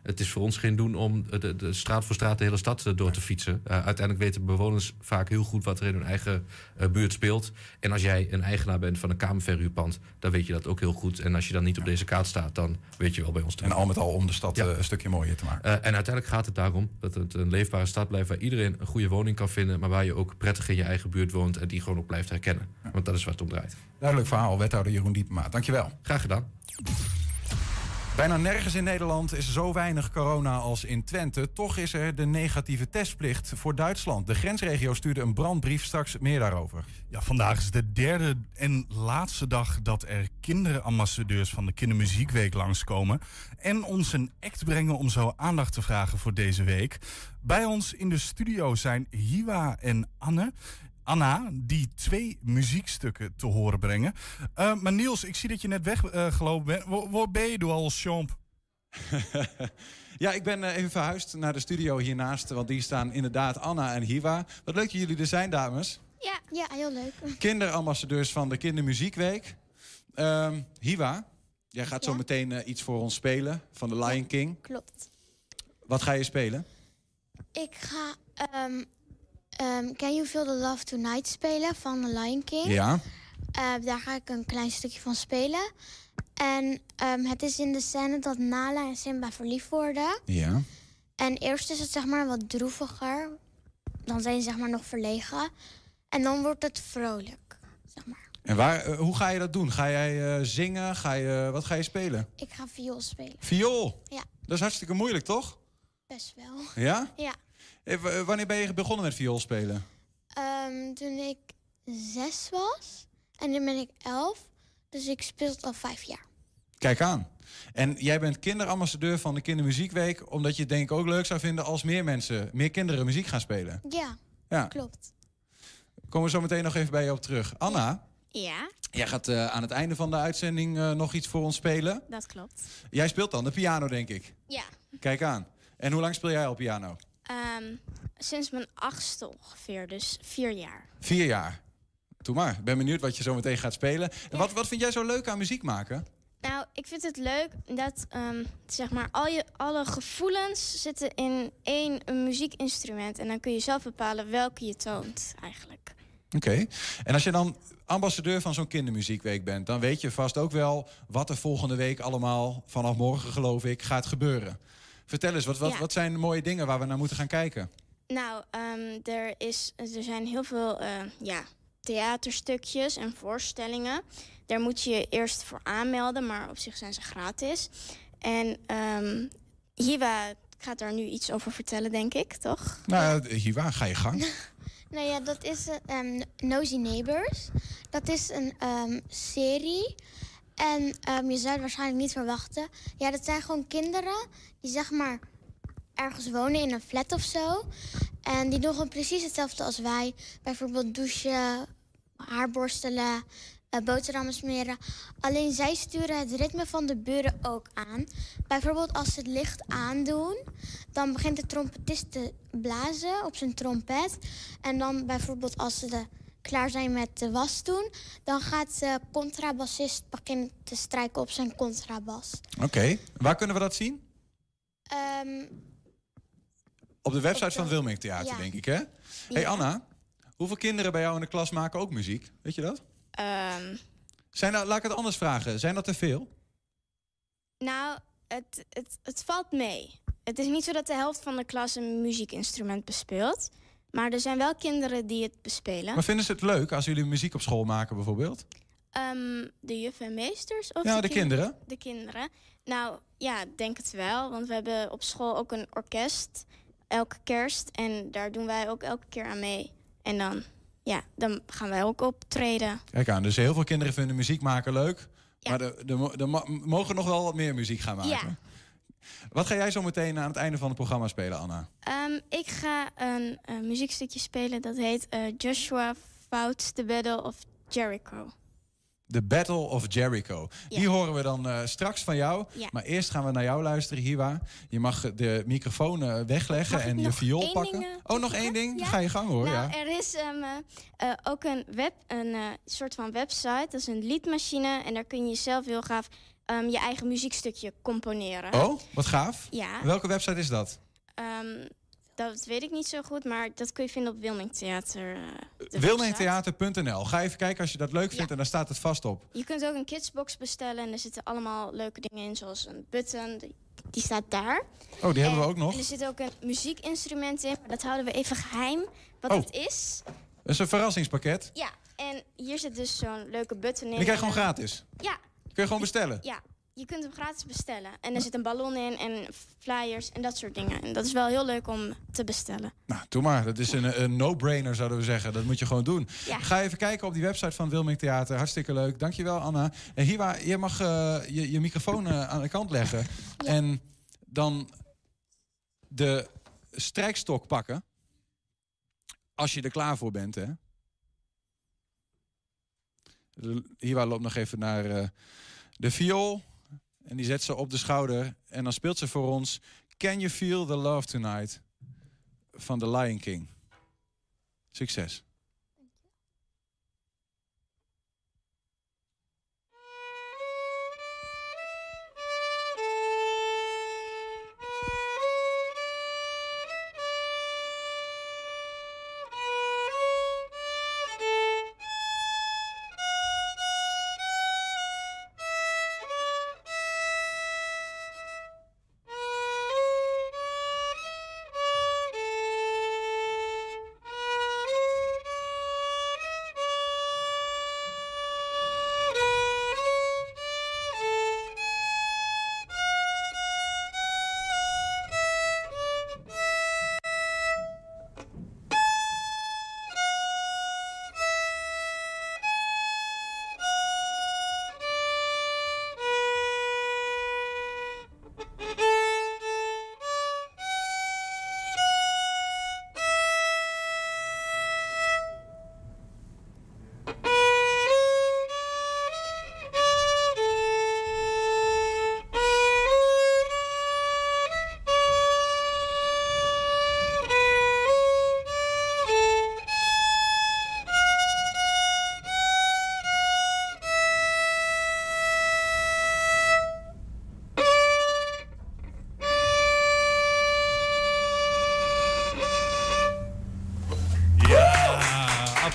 het is voor ons geen doen om de, de straat voor straat de hele stad eh, door te fietsen. Eh, uiteindelijk weten bewoners vaak heel goed wat er in hun eigen eh, buurt speelt. En als jij een eigenaar bent van een kamerverhuurpand, dan weet je dat ook heel goed. En als je dan niet op deze kaart staat, dan weet je wel bij ons te En al met al om de stad Ja. een stukje mooier te maken. en uiteindelijk gaat het daarom dat het een leefbare stad blijft waar iedereen een goede woning kan vinden, maar waar je ook prettig in je eigen buurt woont en die gewoon ook blijft herkennen. Want dat is waar het om draait. Duidelijk verhaal, wethouder Jeroen Diepema. Dankjewel. Graag gedaan. Bijna nergens in Nederland is zo weinig corona als in Twente. Toch is er de negatieve testplicht voor Duitsland. De grensregio stuurde een brandbrief, straks meer daarover. Ja, vandaag is de derde en laatste dag dat er kinderambassadeurs van de Kindermuziekweek langskomen. En ons een act brengen om zo aandacht te vragen voor deze week. Bij ons in de studio zijn Hiwa en Anne. Anna, die twee muziekstukken te horen brengen. Eh, maar Niels, ik zie dat je net weggelopen bent. Waar, waar ben je door al, champ? Ja, ik ben eh, even verhuisd naar de studio hiernaast. Want die staan inderdaad Anna en Hiwa. Wat leuk dat jullie er zijn, dames. Ja, ja, heel leuk. Kinderambassadeurs van de Kindermuziekweek. Ehm Hiwa, jij gaat zo meteen eh, iets voor ons spelen van The Lion King. Klopt. Wat ga je spelen? Ik ga ehm ehm, Can You Feel the Love Tonight spelen van The Lion King. Ja. Eh, daar ga ik een klein stukje van spelen. En ehm, het is in de scène dat Nala en Simba verliefd worden. Ja. En eerst is het zeg maar wat droeviger. Dan zijn ze zeg maar nog verlegen. En dan wordt het vrolijk. En waar, eh, hoe ga je dat doen? Ga jij eh, zingen? Ga je, wat ga je spelen? Ik ga viool spelen. Viool. Ja, Dat is hartstikke moeilijk, toch? best wel. Ja? Ja. Eh, w- wanneer ben je begonnen met viool spelen? Ehm, toen ik zes was. En nu ben ik elf. Dus ik speel het al vijf jaar. Kijk aan. En jij bent kinderambassadeur van de Kindermuziekweek... omdat je het denk ik ook leuk zou vinden als meer mensen... meer kinderen muziek gaan spelen. Ja, Ja. klopt. Komen we zo meteen nog even bij je op terug. Anna, Ja, jij gaat eh, aan het einde van de uitzending eh, nog iets voor ons spelen. dat klopt. Jij speelt dan de piano, denk ik. Ja. Kijk aan. En hoe lang speel jij al piano? Ehm, sinds mijn achtste ongeveer, dus vier jaar. Vier jaar. doe maar. Ik ben benieuwd wat je zo meteen gaat spelen. En wat, wat vind jij zo leuk aan muziek maken? Nou, ik vind het leuk dat ehm, zeg maar al je, alle gevoelens zitten in één een muziekinstrument. En dan kun je zelf bepalen welke je toont eigenlijk. Oké. En als je dan ambassadeur van zo'n kindermuziekweek bent, dan weet je vast ook wel wat er volgende week allemaal, vanaf morgen geloof ik, gaat gebeuren. Vertel eens, wat, wat, Ja. wat zijn de mooie dingen waar we naar moeten gaan kijken? Nou, ehm, er, is, er zijn heel veel eh, ja, theaterstukjes en voorstellingen. Daar moet je je eerst voor aanmelden, maar op zich zijn ze gratis. En ehm Hiwa gaat daar nu iets over vertellen, denk ik, toch? Nou, ja, Hiwa, ga je gang. Nou ja, dat is ehm, Nosy Neighbors. Dat is een ehm, serie. En ehm, je zou het waarschijnlijk niet verwachten. Ja, dat zijn gewoon kinderen die zeg maar ergens wonen in een flat of zo. En die doen gewoon precies hetzelfde als wij. Bijvoorbeeld douchen, haarborstelen, eh, boterhammen smeren. Alleen zij sturen het ritme van de buren ook aan. Bijvoorbeeld als ze het licht aandoen, dan begint de trompetist te blazen op zijn trompet. En dan bijvoorbeeld als ze de, klaar zijn met de was doen, dan gaat de contrabassist beginnen te strijken op zijn contrabas. Oké. Waar kunnen we dat zien? Ehm, Op de website van Wilming Theater, Ja. denk ik, hè? hey Anna, hoeveel kinderen bij jou in de klas maken ook muziek? Weet je dat? Ehm, Zijn laat ik het anders vragen. Zijn dat te veel? nou, het, het, het valt mee. Het is niet zo dat de helft van de klas een muziekinstrument bespeelt. Maar er zijn wel kinderen die het bespelen. Maar vinden ze het leuk als jullie muziek op school maken, bijvoorbeeld? Ehm, de juffen en meesters? Of Ja, de kin- kinderen. De kinderen. Nou, ja, denk het wel. Want we hebben op school ook een orkest. Elke kerst. En daar doen wij ook elke keer aan mee. En dan, ja, dan gaan wij ook optreden. Kijk aan, dus heel veel kinderen vinden muziek maken leuk. Maar er, mo- mo- mogen nog wel wat meer muziek gaan maken. Ja. Wat ga jij zo meteen aan het einde van het programma spelen, Anna? Ehm, ik ga een, eh, muziekstukje spelen dat heet eh, Joshua Fouts The Battle of Jericho. The Battle of Jericho. Die horen we dan eh, straks van jou. Ja. Maar eerst gaan we naar jou luisteren, Hiwa. Je mag de microfoon wegleggen en je viool pakken. ding, oh, nog één ding? Ga je gang hoor. Nou, ja. er is ehm, eh, eh, ook een, web, een soort van website. Dat is een liedmachine. En daar kun je zelf heel gaaf ehm, je eigen muziekstukje componeren. Oh, wat gaaf. Ja. Welke website is dat? Ehm, dat weet ik niet zo goed, maar dat kun je vinden op Wilming Theater. eh. Wilmingtheater.nl. Ga even kijken als je dat leuk vindt en daar staat het vast op. Je kunt ook een kidsbox bestellen en er zitten allemaal leuke dingen in, zoals een button. Die, staat daar. Oh, die hebben we ook nog. En er zit ook een muziekinstrument in, maar dat houden we even geheim wat Oh. het is. Dat is een verrassingspakket. Ja, en hier zit dus zo'n leuke button in. Die krijg je gewoon gratis. Ja, Kun je gewoon bestellen. ja, je kunt hem gratis bestellen. En er zit een ballon in en flyers en dat soort dingen. En dat is wel heel leuk om te bestellen. Nou, doe maar. Dat is een, een no-brainer, zouden we zeggen. Dat moet je gewoon doen. Ja. Ga even kijken op die website van Wilming Theater. Hartstikke leuk. Dankjewel, Anna. En Hiwa, je mag eh, je, je microfoon eh, aan de kant leggen. En dan de strijkstok pakken. Als je er klaar voor bent, hè. Hiwa loopt nog even naar eh, de viool. En die zet ze op de schouder. En dan speelt ze voor ons... Can You Feel the Love Tonight? van The Lion King. Succes.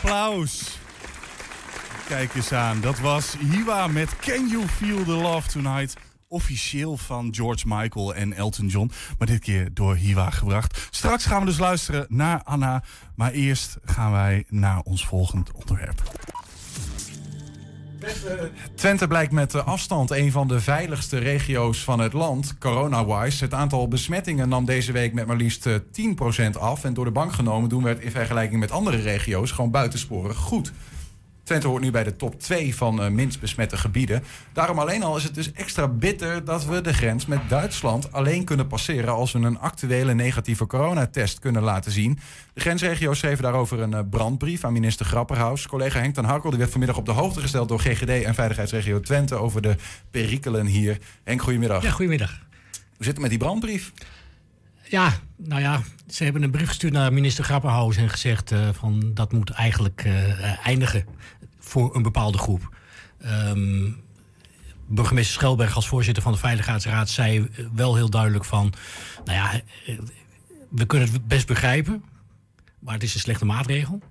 Applaus. Kijk eens aan, dat was Hiwa met Can You Feel the Love Tonight. Officieel van George Michael en Elton John. Maar dit keer door Hiwa gebracht. Straks gaan we dus luisteren naar Anna. Maar eerst gaan wij naar ons volgend onderwerp. Twente blijkt met afstand een van de veiligste regio's van het land, corona-wise. Het aantal besmettingen nam deze week met maar liefst eh, 10% af. En door de bank genomen doen we het in vergelijking met andere regio's gewoon buitensporig goed. Twente hoort nu bij de top 2 van eh, minst besmette gebieden. Daarom alleen al is het dus extra bitter dat we de grens met Duitsland alleen kunnen passeren als we een actuele negatieve coronatest kunnen laten zien. De grensregio's schreven daarover een eh, brandbrief aan minister Grapperhaus. Collega Henk ten Hakkel die werd vanmiddag op de hoogte gesteld door GGD en Veiligheidsregio Twente over de perikelen hier. Henk, goedemiddag. Ja, goedemiddag. Hoe zit het met die brandbrief? Ja, nou ja, ze hebben een brief gestuurd naar minister Grapperhaus en gezegd uh, van dat moet eigenlijk uh, eindigen voor een bepaalde groep. Um, burgemeester Schelberg als voorzitter van de Veiligheidsraad zei wel heel duidelijk van, nou ja, we kunnen het best begrijpen, maar het is een slechte maatregel.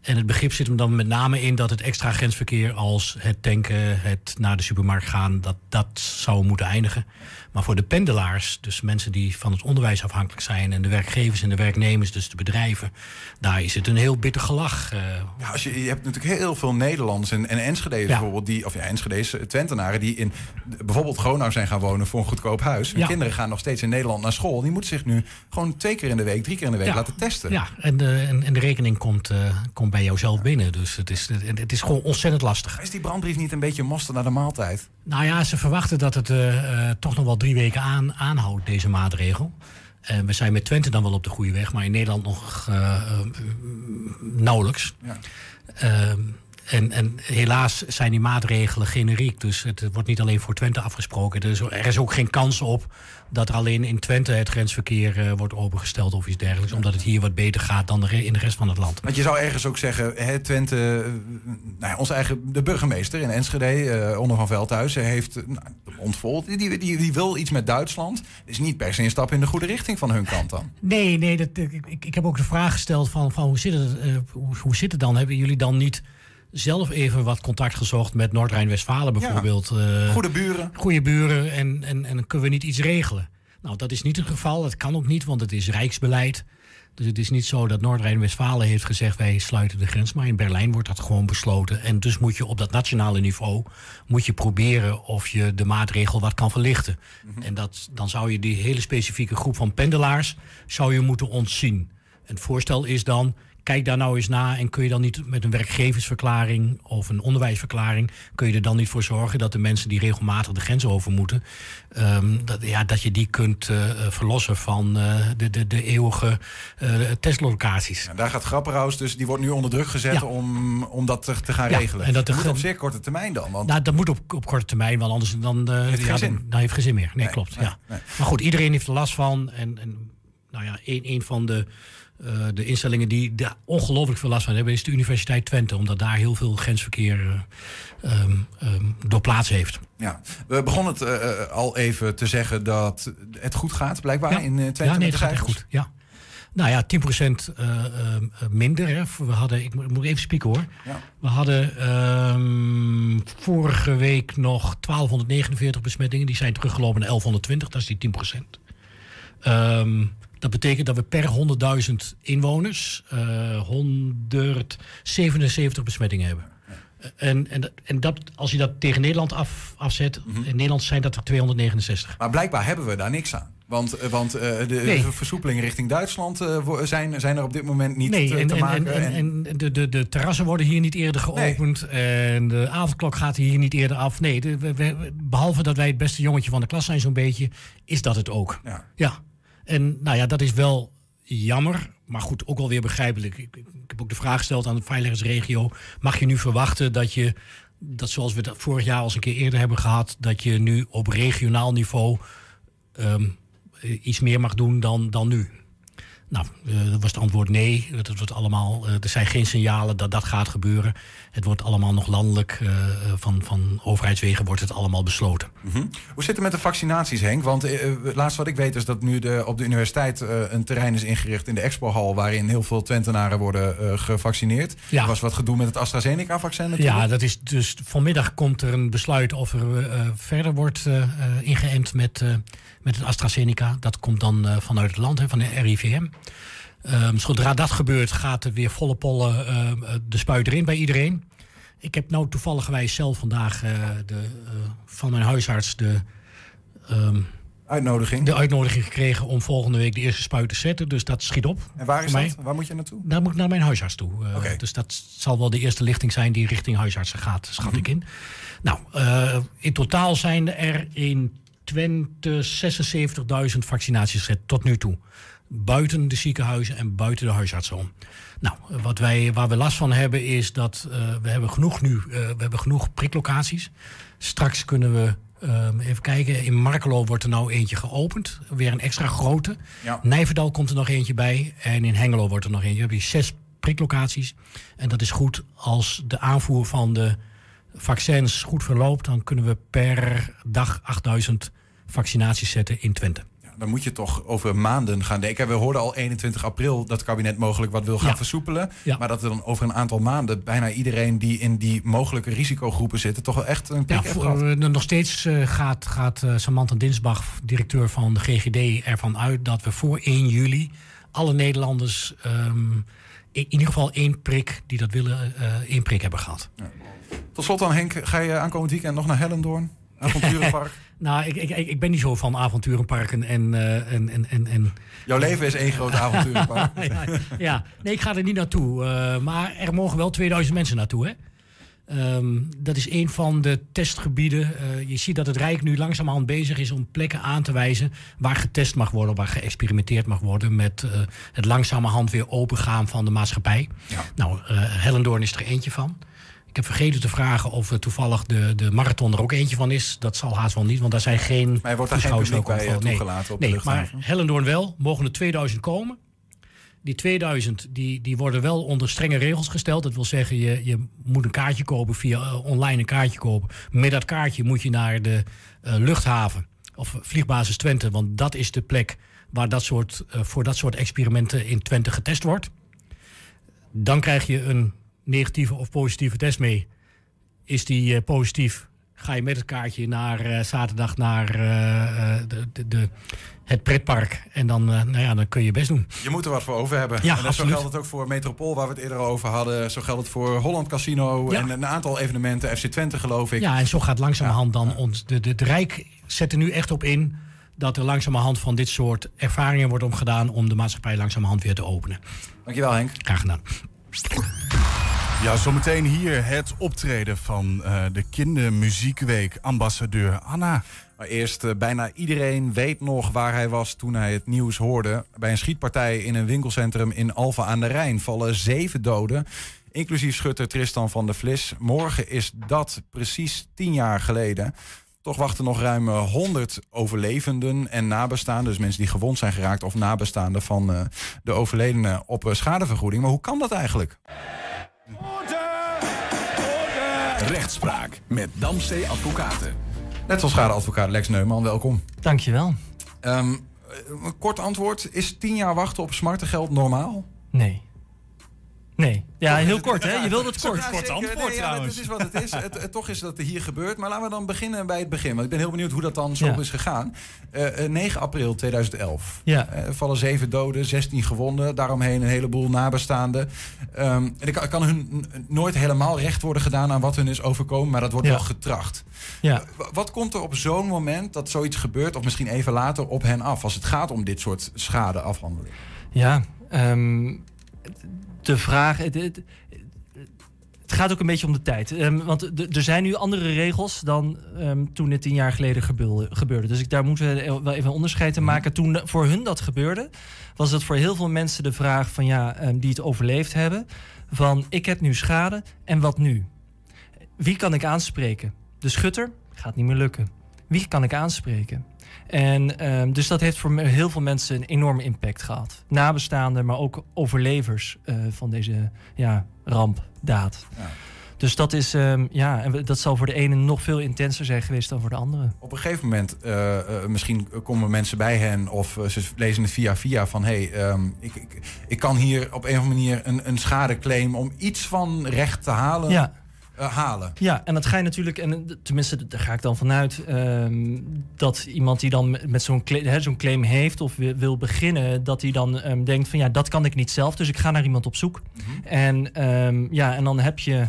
En het begrip zit hem dan met name in dat het extra grensverkeer als het tanken, het naar de supermarkt gaan, dat dat zou moeten eindigen. Maar voor de pendelaars, dus mensen die van het onderwijs afhankelijk zijn en de werkgevers en de werknemers, dus de bedrijven, daar is het een heel bitter gelach. Uh. Ja, als je, je hebt natuurlijk heel veel Nederlanders en, en Enschede's ja. bijvoorbeeld, die, of ja, Enschede's, Twentenaren, die in bijvoorbeeld Gronau zijn gaan wonen voor een goedkoop huis. Ja. kinderen gaan nog steeds in Nederland naar school. Die moeten zich nu gewoon twee keer in de week, drie keer in de week ja. laten testen. Ja, en de, en, en de rekening komt, uh, komt bij jouzelf binnen. Dus het is, het, het is gewoon ontzettend lastig. Is die brandbrief niet een beetje mosterd naar de maaltijd? Nou ja, ze verwachten dat het uh, toch nog wel drie weken aan, aanhoudt, deze maatregel. En we zijn met Twente dan wel op de goede weg, maar in Nederland nog uh, nauwelijks. Ja. En, en, helaas zijn die maatregelen generiek. Dus het wordt niet alleen voor Twente afgesproken. Dus er is ook geen kans op dat er alleen in Twente het grensverkeer uh, wordt opengesteld of iets dergelijks. Omdat het hier wat beter gaat dan de in de rest van het land. Want je zou ergens ook zeggen, hè, Twente, nou ja, onze eigen de burgemeester in Enschede, uh, Onder van Veldhuis, heeft nou, ontvold. Die, die, die, wil iets met Duitsland. is niet per se een stap in de goede richting van hun kant dan. Nee, nee dat, ik, ik heb ook de vraag gesteld van, van hoe, zit het, uh, hoe, hoe zit het dan? Hebben jullie dan niet zelf even wat contact gezocht met Noord-Rijn-Westfalen bijvoorbeeld. Ja, goede buren. Goede buren en, en, en kunnen we niet iets regelen? Nou, dat is niet het geval. Dat kan ook niet, want het is rijksbeleid. Dus het is niet zo dat Noord-Rijn-Westfalen heeft gezegd... wij sluiten de grens, maar in Berlijn wordt dat gewoon besloten. En dus moet je op dat nationale niveau... moet je proberen of je de maatregel wat kan verlichten. Mm -hmm. En dat, dan zou je die hele specifieke groep van pendelaars... zou je moeten ontzien. En het voorstel is dan kijk daar nou eens na en kun je dan niet met een werkgeversverklaring of een onderwijsverklaring, kun je er dan niet voor zorgen dat de mensen die regelmatig de grens over moeten, um, dat, ja, dat je die kunt uh, verlossen van uh, de, de, de eeuwige uh, testlocaties. Daar gaat Grapperhaus dus, die wordt nu onder druk gezet ja. om, om dat te, te gaan ja, regelen. En dat moet op zeer korte termijn dan. Want... Nou, dat moet op, op korte termijn, want anders dan, heeft ja, geen dan, dan heeft geen zin meer. Nee, nee klopt. Nee, ja. Nee. Maar goed, iedereen heeft er last van. En, en nou ja, een, een van de uh, de instellingen die daar ongelooflijk veel last van hebben, is de Universiteit Twente, omdat daar heel veel grensverkeer uh, um, um, door plaats heeft. Ja, we begonnen het uh, al even te zeggen dat het goed gaat, blijkbaar ja. in Twente. Ja, nee, het gaat echt goed. Ja. Nou ja, 10% uh, minder. Hè. We hadden, ik moet even spieken hoor. Ja. We hadden um, vorige week nog 1249 besmettingen. Die zijn teruggelopen naar 1120, dat is die 10%. Um, dat betekent dat we per 100.000 inwoners uh, 177 besmettingen hebben. En, en, en dat, als je dat tegen Nederland af, afzet, mm -hmm. in Nederland zijn dat er 269. Maar blijkbaar hebben we daar niks aan. Want, want uh, de, nee. de versoepelingen richting Duitsland uh, zijn, zijn er op dit moment niet nee, te, en, te en, maken. En, en, en de, de, de terrassen worden hier niet eerder geopend. Nee. En de avondklok gaat hier niet eerder af. Nee, de, we, we, behalve dat wij het beste jongetje van de klas zijn zo'n beetje, is dat het ook. Ja. ja. En nou ja, dat is wel jammer, maar goed, ook wel weer begrijpelijk. Ik, ik heb ook de vraag gesteld aan de veiligheidsregio. Mag je nu verwachten dat je, dat zoals we dat vorig jaar al eens een keer eerder hebben gehad, dat je nu op regionaal niveau um, iets meer mag doen dan, dan nu? Nou, uh, dat was het antwoord nee. Dat wordt allemaal, uh, er zijn geen signalen dat dat gaat gebeuren. Het wordt allemaal nog landelijk, uh, van, van overheidswegen wordt het allemaal besloten. Mm -hmm. Hoe zit het met de vaccinaties, Henk? Want laatst wat ik weet is dat nu de, op de universiteit een terrein is ingericht in de expohal... waarin heel veel Twentenaren worden gevaccineerd. Ja. Er was wat gedoe met het AstraZeneca-vaccin natuurlijk. Ja, dat is dus vanmiddag komt er een besluit of er verder wordt ingeënt met, met het AstraZeneca. Dat komt dan vanuit het land, hè, van de RIVM. Um, zodra dat gebeurt, gaat er weer volle pollen uh, de spuit erin bij iedereen. Ik heb nou toevallig zelf vandaag uh, de, uh, van mijn huisarts de, um, uitnodiging. de uitnodiging gekregen om volgende week de eerste spuit te zetten. Dus dat schiet op. En waar is dat? Waar moet je naartoe? Daar moet ik naar mijn huisarts toe. Okay. Dus dat zal wel de eerste lichting zijn die richting huisartsen gaat, schat mm -hmm. ik in. Nou, in totaal zijn er in Twente 76.000 vaccinaties gezet tot nu toe buiten de ziekenhuizen en buiten de huisartsen om. Nou, wat wij, waar we last van hebben is dat uh, we hebben genoeg nu, uh, we hebben genoeg priklocaties. Straks kunnen we uh, even kijken, in Markelo wordt er nou eentje geopend. Weer een extra grote. Ja. Nijverdal komt er nog eentje bij. En in Hengelo wordt er nog eentje. We hebben zes priklocaties. En dat is goed als de aanvoer van de vaccins goed verloopt. Dan kunnen we per dag 8000 vaccinaties zetten in Twente dan moet je toch over maanden gaan denken. We hoorden al 21 april dat het kabinet mogelijk wat wil gaan Ja. versoepelen. Ja. Maar dat er dan over een aantal maanden bijna iedereen die in die mogelijke risicogroepen zitten, toch wel echt een prik Ja, voor, gehad. eh, nog steeds eh, gaat, gaat eh, Samantha Dinsbach, directeur van de GGD, ervan uit dat we voor 1 juli alle Nederlanders ehm, in ieder geval één prik die dat willen, eh één prik hebben gehad. Tot slot dan Henk, ga je aankomend weekend nog naar Hellendoorn? Avonturenpark? Nou, ik, ik, ik ben niet zo van avonturenparken en... eh, en, en, en, en Jouw leven is één groot avonturenpark. ja, ja, nee, ik ga er niet naartoe. eh, maar er mogen wel 2000 mensen naartoe, hè? Ehm, dat is een van de testgebieden. Eh, je ziet dat het Rijk nu langzamerhand bezig is om plekken aan te wijzen waar getest mag worden, waar geëxperimenteerd mag worden met het langzamerhand weer opengaan van de maatschappij. Nou, eh Hellendoorn is er eentje van. Ik heb vergeten te vragen of er toevallig de, de marathon er ook eentje van is. Dat zal haast wel niet, want daar zijn geen. Maar wordt daar geen publiek bij, eh, voor. toegelaten op de nee, maar Hellendoorn wel. Mogen er 2000 komen. Die 2000 die, die worden wel onder strenge regels gesteld. Dat wil zeggen, je, je moet een kaartje kopen via eh, online een kaartje kopen. Met dat kaartje moet je naar de eh, luchthaven of vliegbasis Twente. Want dat is de plek waar dat soort, voor dat soort experimenten in Twente getest wordt. Dan krijg je een negatieve of positieve test mee. Is die eh, positief, ga je met het kaartje naar eh, zaterdag naar eh, de, de, de, het pretpark. En dan, nou ja, dan kun je best doen. Je moet er wat voor over hebben. Ja, en zo geldt het ook voor Metropool, waar we het eerder over hadden. Zo geldt het voor Holland Casino Ja. en een aantal evenementen. FC Twente, geloof ik. Ja, en zo gaat langzamerhand dan ons. De, de, het Rijk zet er nu echt op in dat er langzamerhand van dit soort ervaringen wordt omgedaan om de maatschappij langzamerhand weer te openen. Dankjewel, Henk. Graag gedaan. Ja, zometeen hier het optreden van eh, de Kindermuziekweek. Ambassadeur Anna. Maar eerst, eh, bijna iedereen weet nog waar hij was toen hij het nieuws hoorde. Bij een schietpartij in een winkelcentrum in Alphen aan de Rijn vallen zeven doden. Inclusief schutter Tristan van der Vlis. Morgen is dat precies tien jaar geleden. Toch wachten nog ruim eh, 100 overlevenden en nabestaanden. Dus mensen die gewond zijn geraakt of nabestaanden van eh, de overledene op eh, schadevergoeding. Maar hoe kan dat eigenlijk? Rechtspraak met Damstee Advocaten. Net zoals schadeadvocaat Lex Neumann, welkom. Dankjewel. Ehm, een kort antwoord. Is tien jaar wachten op smartengeld normaal? Nee. Nee. Ja, heel kort, hè? Je wilde het kort. ja, Kort antwoord Nee, ja, trouwens. Het is wat het is. Het, het- toch is dat er hier gebeurt. Maar laten we dan beginnen bij het begin. Want ik ben heel benieuwd hoe dat dan zo Ja. is gegaan. Eh, eh, 9 april 2011. Ja. Eh, vallen zeven doden, 16 gewonden. Daaromheen een heleboel nabestaanden. Ehm, en ik kan, hun nooit helemaal recht worden gedaan aan wat hun is overkomen. Maar dat wordt wel getracht. Ja. Wat komt er op zo'n moment dat zoiets gebeurt, of misschien even later, op hen af? Als het gaat om dit soort schadeafhandeling. Ja, ehm, de vraag. Het, het, het gaat ook een beetje om de tijd. Ehm, want er zijn nu andere regels dan ehm, toen het tien jaar geleden gebeurde. Dus ik, daar moeten we wel even een onderscheid in maken. Toen voor hun dat gebeurde, was het voor heel veel mensen de vraag van ja, ehm, die het overleefd hebben. Van ik heb nu schade en wat nu? Wie kan ik aanspreken? De schutter gaat niet meer lukken. wie kan ik aanspreken? En ehm, dus dat heeft voor heel veel mensen een enorme impact gehad. Nabestaanden, maar ook overlevers eh, van deze ja, rampdaad. Dus dat is, ehm, ja, en dat zal voor de ene nog veel intenser zijn geweest dan voor de andere. Op een gegeven moment, eh, eh, misschien komen mensen bij hen of ze lezen het via via van hé, hey, ehm, ik, ik, ik kan hier op een of andere manier een, een schadeclaim om iets van recht te halen. Ja. Eh, halen. Ja, en dat ga je natuurlijk, en tenminste, daar ga ik dan vanuit, ehm, dat iemand die dan met- zo'n cla- hè, zo'n claim heeft of wil, wil beginnen, dat hij dan ehm, denkt van ja, dat kan ik niet zelf, dus ik ga naar iemand op zoek. En ehm, ja, en dan heb je,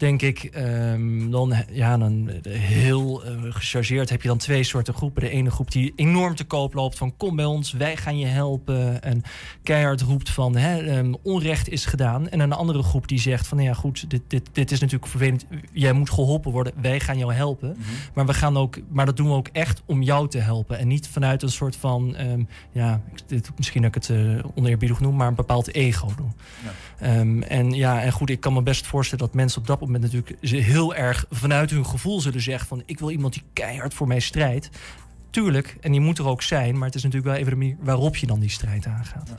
denk ik, ehm, dan, ja, dan eh, heel eh, gechargeerd heb je dan twee soorten groepen. De ene groep die enorm te koop loopt van kom bij ons, wij gaan je helpen. En keihard roept van hè, ehm, onrecht is gedaan. En een andere groep die zegt van nou ja goed, dit, dit, dit is natuurlijk vervelend. Jij moet geholpen worden, wij gaan jou helpen. Maar, we gaan ook, maar dat doen we ook echt om jou te helpen. En niet vanuit een soort van, ehm, ja, dit, misschien dat ik het eh oneerbiedig noem, maar een bepaald ego doen. Ehm, en ja, en goed, ik kan me best voorstellen dat mensen op dat moment natuurlijk heel erg vanuit hun gevoel zullen zeggen van ik wil iemand die keihard voor mij strijdt. Tuurlijk, en die moet er ook zijn, maar het is natuurlijk wel even de manier waarop je dan die strijd aangaat.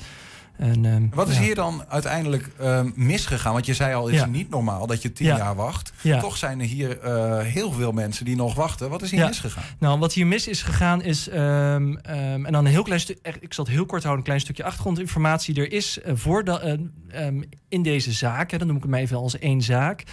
En, ehm, Wat is ja. hier dan uiteindelijk ehm, misgegaan? Want je zei al, het is niet normaal dat je tien Ja. jaar wacht. Toch zijn er hier eh, heel veel mensen die nog wachten. Wat is hier misgegaan? Nou, wat hier mis is gegaan is. ehm, en dan een heel klein stuk. echt, Ik zal het heel kort houden, een klein stukje achtergrondinformatie. Er is eh, voor de, in deze zaak, hè, dan noem ik hem even als één zaak.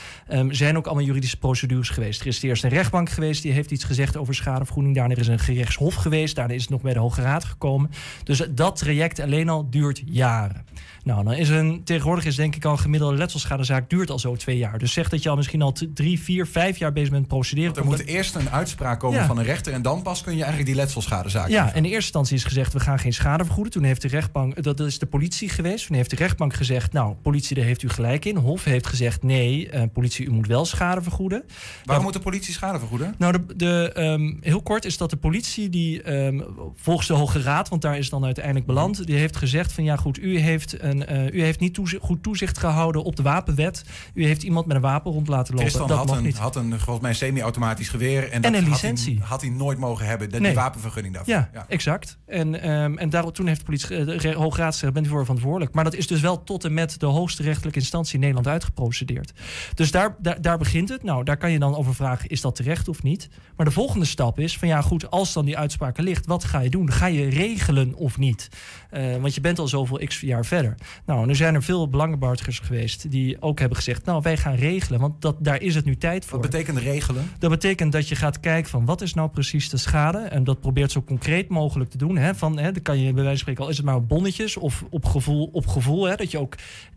zijn ook allemaal juridische procedures geweest. Er is eerst een rechtbank geweest, die heeft iets gezegd over schadevergoeding. Daarna is een gerechtshof geweest. Daarna is het nog bij de Hoge Raad gekomen. Dus dat traject alleen al duurt jaren. jaren. Nou, dan is een, tegenwoordig is denk ik al een gemiddelde letselschadezaak duurt al zo twee jaar. Dus zeg dat je al misschien al drie, vier, vijf jaar bezig bent met procederen. Er moet eerst een uitspraak komen Ja. van een rechter en dan pas kun je eigenlijk die letselschadezaak Ja, in de eerste instantie is gezegd, we gaan geen schade vergoeden. Toen heeft de rechtbank, dat is de politie geweest. Toen heeft de rechtbank gezegd, nou, politie, daar heeft u gelijk in. Hof heeft gezegd, nee, eh, politie, u moet wel schade vergoeden. Waarom moet de politie schade vergoeden? Nou, de, de, ehm, heel kort is dat de politie, die ehm, volgens de Hoge Raad, want daar is het dan uiteindelijk beland, die heeft gezegd van ja goed, u heeft, een, eh, u heeft niet goed toezicht gehouden op de wapenwet. U heeft iemand met een wapen rond laten lopen. Tristan dat had mag een, niet. had een volgens mij semi-automatisch geweer. En, dat En een had hij- licentie. Had hij, nooit mogen hebben, de, Nee. die wapenvergunning daarvoor. Ja, exact. En, ehm, en daarop, toen heeft de politie, eh, de re- Hoge Raad gezegd, bent u voor verantwoordelijk. Maar dat is dus wel tot en met de hoogste rechterlijke instantie in Nederland uitgeprocedeerd. Dus daar, daar, daar begint het. Nou, daar kan je dan over vragen, is dat terecht of niet? Maar de volgende stap is van ja goed, als dan die uitspraak er ligt, wat ga je doen? Ga je regelen of niet? Eh, want je bent al zoveel x jaar verder. Nou, er zijn er veel belangenbehartigers geweest die ook hebben gezegd, nou wij gaan regelen, want dat, daar is het nu tijd voor. Wat betekent regelen? Dat betekent dat je gaat kijken van wat is nou precies de schade. En dat probeert zo concreet mogelijk te doen. Hè, van, hè, dan kan je bij wijze van spreken, al is het maar op bonnetjes of op gevoel. Op gevoel hè, dat je ook,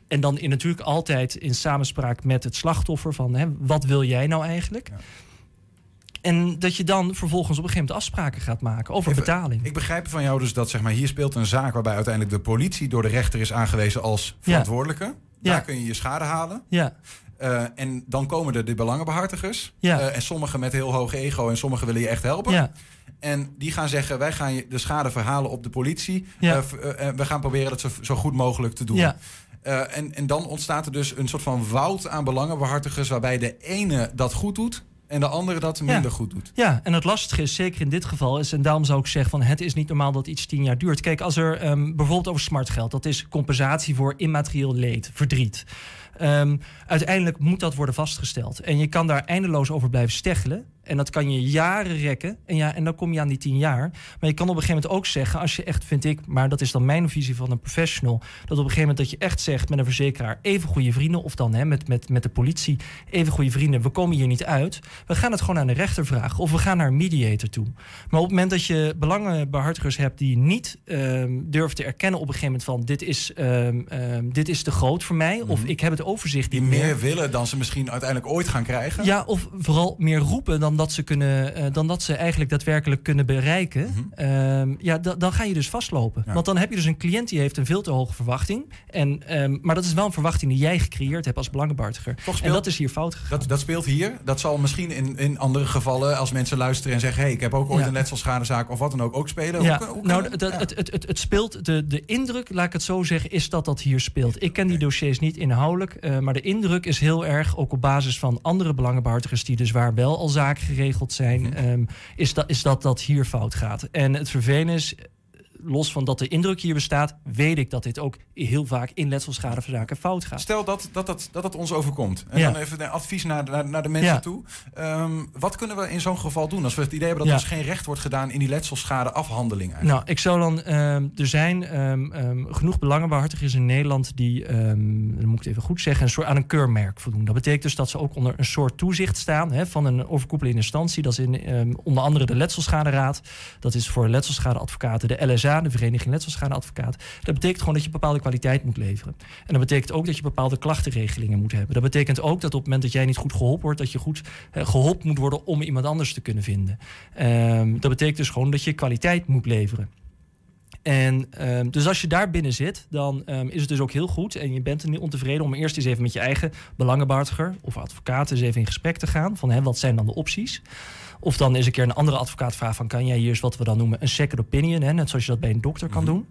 en dan in, natuurlijk altijd in samenspraak met het slachtoffer van hè, wat wil jij nou eigenlijk? En dat je dan vervolgens op een gegeven moment afspraken gaat maken over Even- betaling. Ik begrijp van jou dus dat zeg maar, hier speelt een zaak waarbij uiteindelijk de politie door de rechter is aangewezen als verantwoordelijke. Daar Ja. kun je je schade halen. Ja. Eh, en dan komen er de belangenbehartigers. Ja. Eh, en sommigen met heel hoog ego en sommigen willen je echt helpen. Ja. En die gaan zeggen, wij gaan je de schade verhalen op de politie. Ja. Eh, we gaan proberen dat zo, zo goed mogelijk te doen. Ja. En, en dan ontstaat er dus een soort van woud aan belangenbehartigers... waarbij de ene dat goed doet en de andere dat minder goed doet. Ja, en het lastige is, zeker in dit geval, is, en daarom zou ik zeggen van het is niet normaal dat iets tien jaar duurt. Kijk, als er ehm, bijvoorbeeld over smartgeld, dat is compensatie voor immaterieel leed, verdriet. Ehm, uiteindelijk moet dat worden vastgesteld. En je kan daar eindeloos over blijven steggelen. En dat kan je jaren rekken. En, ja, en dan kom je aan die tien jaar. Maar je kan op een gegeven moment ook zeggen, als je echt, vind ik, maar dat is dan mijn visie van een professional, dat op een gegeven moment dat je echt zegt met een verzekeraar, even goede vrienden, of dan hè, met, met, met de politie, even goede vrienden, we komen hier niet uit. We gaan het gewoon aan de rechter vragen. Of we gaan naar een mediator toe. Maar op het moment dat je belangenbehartigers hebt die niet ehm, durven te erkennen op een gegeven moment van dit is, ehm, ehm, dit is te groot voor mij. Of ik heb het overzicht Die meer willen dan ze misschien uiteindelijk ooit gaan krijgen. Ja, of vooral meer roepen dan dat ze, kunnen, eh, dan dat ze eigenlijk daadwerkelijk kunnen bereiken. Ehm, ja, da- dan ga je dus vastlopen. Want dan heb je dus een cliënt die heeft een veel te hoge verwachting. En, ehm, maar dat is wel een verwachting die jij gecreëerd hebt als belangenbehartiger. En dat is hier fout gegaan. Dat, dat speelt hier. Dat zal misschien in, in andere gevallen, als mensen luisteren en zeggen: hey, ik heb ook ooit Ja. een letselschadezaak of wat dan ook, ook spelen. Ja, Hoe- hoe- nou, het, het, het, het speelt, de, de indruk, laat ik het zo zeggen, is dat dat hier speelt. Ik ken die dossiers niet inhoudelijk, eh, maar de indruk is heel erg, ook op basis van andere belangenbehartigers die dus waar wel al zaken geregeld zijn, ehm, is, dat, is dat dat hier fout gaat. En het vervelende is, los van dat de indruk hier bestaat, weet ik dat dit ook heel vaak in letselschadeverzaken fout gaat. Stel dat dat, dat, dat het ons overkomt. En Ja. dan even een advies naar, naar, naar de mensen Ja. toe. Ehm, wat kunnen we in zo'n geval doen? Als we het idee hebben dat Ja. ons geen recht wordt gedaan in die letselschadeafhandeling. Eigenlijk. Nou, ik zou dan. ehm, er zijn ehm, genoeg belangenbehartigers in Nederland die, dan moet ik het even goed zeggen, een soort aan een keurmerk voldoen. Dat betekent dus dat ze ook onder een soort toezicht staan hè, van een overkoepelende instantie. Dat is in, onder andere de Letselschaderaad. Dat is voor letselschadeadvocaten de LSA, Vereniging Letselschadeadvocaten. Dat betekent gewoon dat je bepaalde kwaliteit moet leveren. En dat betekent ook dat je bepaalde klachtenregelingen moet hebben. Dat betekent ook dat op het moment dat jij niet goed geholpen wordt, dat je goed eh, geholpen moet worden om iemand anders te kunnen vinden. Ehm, dat betekent dus gewoon dat je kwaliteit moet leveren. En ehm, dus als je daar binnen zit, dan ehm, is het dus ook heel goed. En je bent er niet ontevreden om eerst eens even met je eigen belangenbehartiger of advocaat eens even in gesprek te gaan. Van hè, wat zijn dan de opties? Of dan eens een keer een andere advocaat vragen van... kan jij hier eens wat we dan noemen een second opinion? Hè? Net zoals je dat bij een dokter kan doen.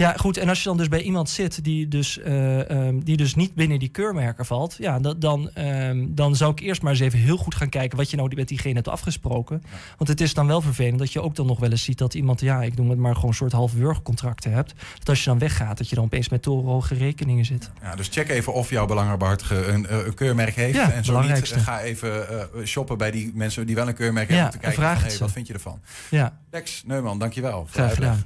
Ja, goed. En als je dan dus bij iemand zit die dus, eh, ehm, die dus niet binnen die keurmerken valt... Ja, dat, dan, ehm, dan zou ik eerst maar eens even heel goed gaan kijken... wat je nou met diegene hebt afgesproken. Want het is dan wel vervelend dat je ook dan nog wel eens ziet... dat iemand, ja, ik noem het maar gewoon een soort halve wurgcontracten hebt. Dat als je dan weggaat, dat je dan opeens met torenhoge rekeningen zit. Ja, dus check even of jouw belangenbehartige een, eh, een keurmerk heeft. Ja, en zo niet, eh, ga even shoppen bij die mensen die wel een keurmerk Ja, hebben. Om te en kijken vraag van, hey, wat vind je ervan? Ja. Lex Neumann, dankjewel. Graag gedaan.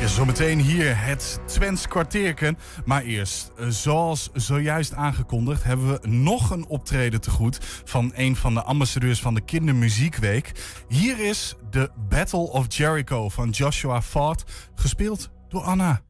Ja, zometeen hier het Twents kwartierken. Maar eerst, eh, zoals zojuist aangekondigd, hebben we nog een optreden te goed van een van de ambassadeurs van de Kindermuziekweek. Hier is de Battle of Jericho van Joshua Ford, gespeeld door Anna.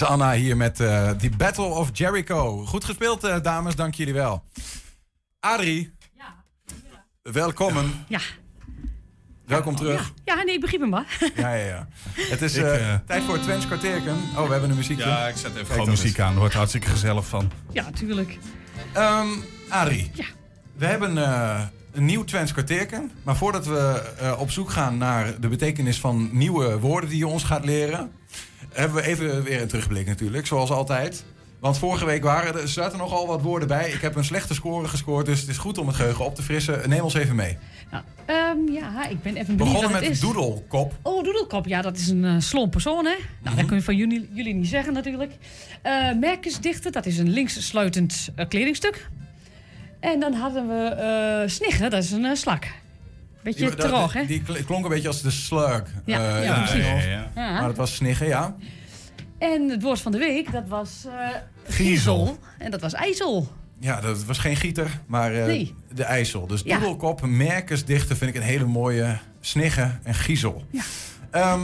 Is Anna hier met eh die Battle of Jericho. Goed gespeeld, eh, dames. Dank jullie wel. Adrie. Welkom. Ja. Welkom terug. Ja, nee, ik begrijp hem maar. Ja, ja, ja. Het is Ik, eh, tijd voor het Twents kwartierken. Oh, we hebben een muziekje. Ja, ik zet even Kijk gewoon muziek aan. Er wordt hartstikke gezellig van. Ja, natuurlijk. Ehm Adrie. Ja. We hebben eh, een nieuw Twents kwartierken. Maar voordat we eh, op zoek gaan naar de betekenis van nieuwe woorden die je ons gaat leren... hebben we even weer een terugblik natuurlijk, zoals altijd. Want vorige week waren er, zaten nogal wat woorden bij. Ik heb een slechte score gescoord, dus het is goed om het geheugen op te frissen. Neem ons even mee. Nou, ja, ik ben even We benieuwd begonnen wat het met doedelkop. Oh, doedelkop. Ja, dat is een eh slom persoon, hè? Nou, dat kun je van jullie, jullie niet zeggen natuurlijk. Eh merkensdichter, dat is een linkssluitend eh, kledingstuk. En dan hadden we sniggen, dat is een slak. Beetje Die- droog, hè? Die kl- klonk een beetje als de slug. Ja, eh, ja, precies. Ja. Maar dat was sniggen, ja. En het woord van de week, dat was eh Griezel. En dat was ijzel. Ja, dat was geen gieter, maar eh, Nee. de IJssel. Dus Ja. doedelkop, merkensdichter vind ik een hele mooie sniggen en giezel. Ehm,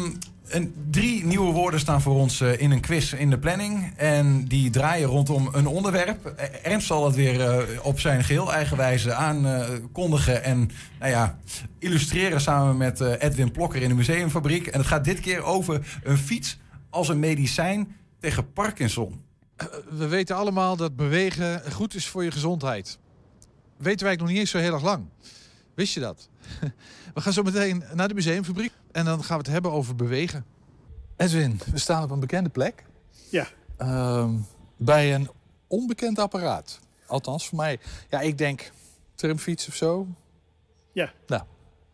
drie nieuwe woorden staan voor ons eh, in een quiz in de planning. En die draaien rondom een onderwerp. Eh, Ernst zal het weer eh, op zijn geheel eigen wijze aankondigen. en nou ja, illustreren samen met eh, Edwin Plokker in de museumfabriek. En het gaat dit keer over een fiets als een medicijn tegen Parkinson. We weten allemaal dat bewegen goed is voor je gezondheid. Weten wij nog niet eens zo heel erg lang. Wist je dat? We gaan zo meteen naar de museumfabriek en dan gaan we het hebben over bewegen. Edwin, we staan op een bekende plek. Ja. Ehm, bij een onbekend apparaat. Althans, voor mij. Ja, ik denk trimfiets of zo. Ja. Nou,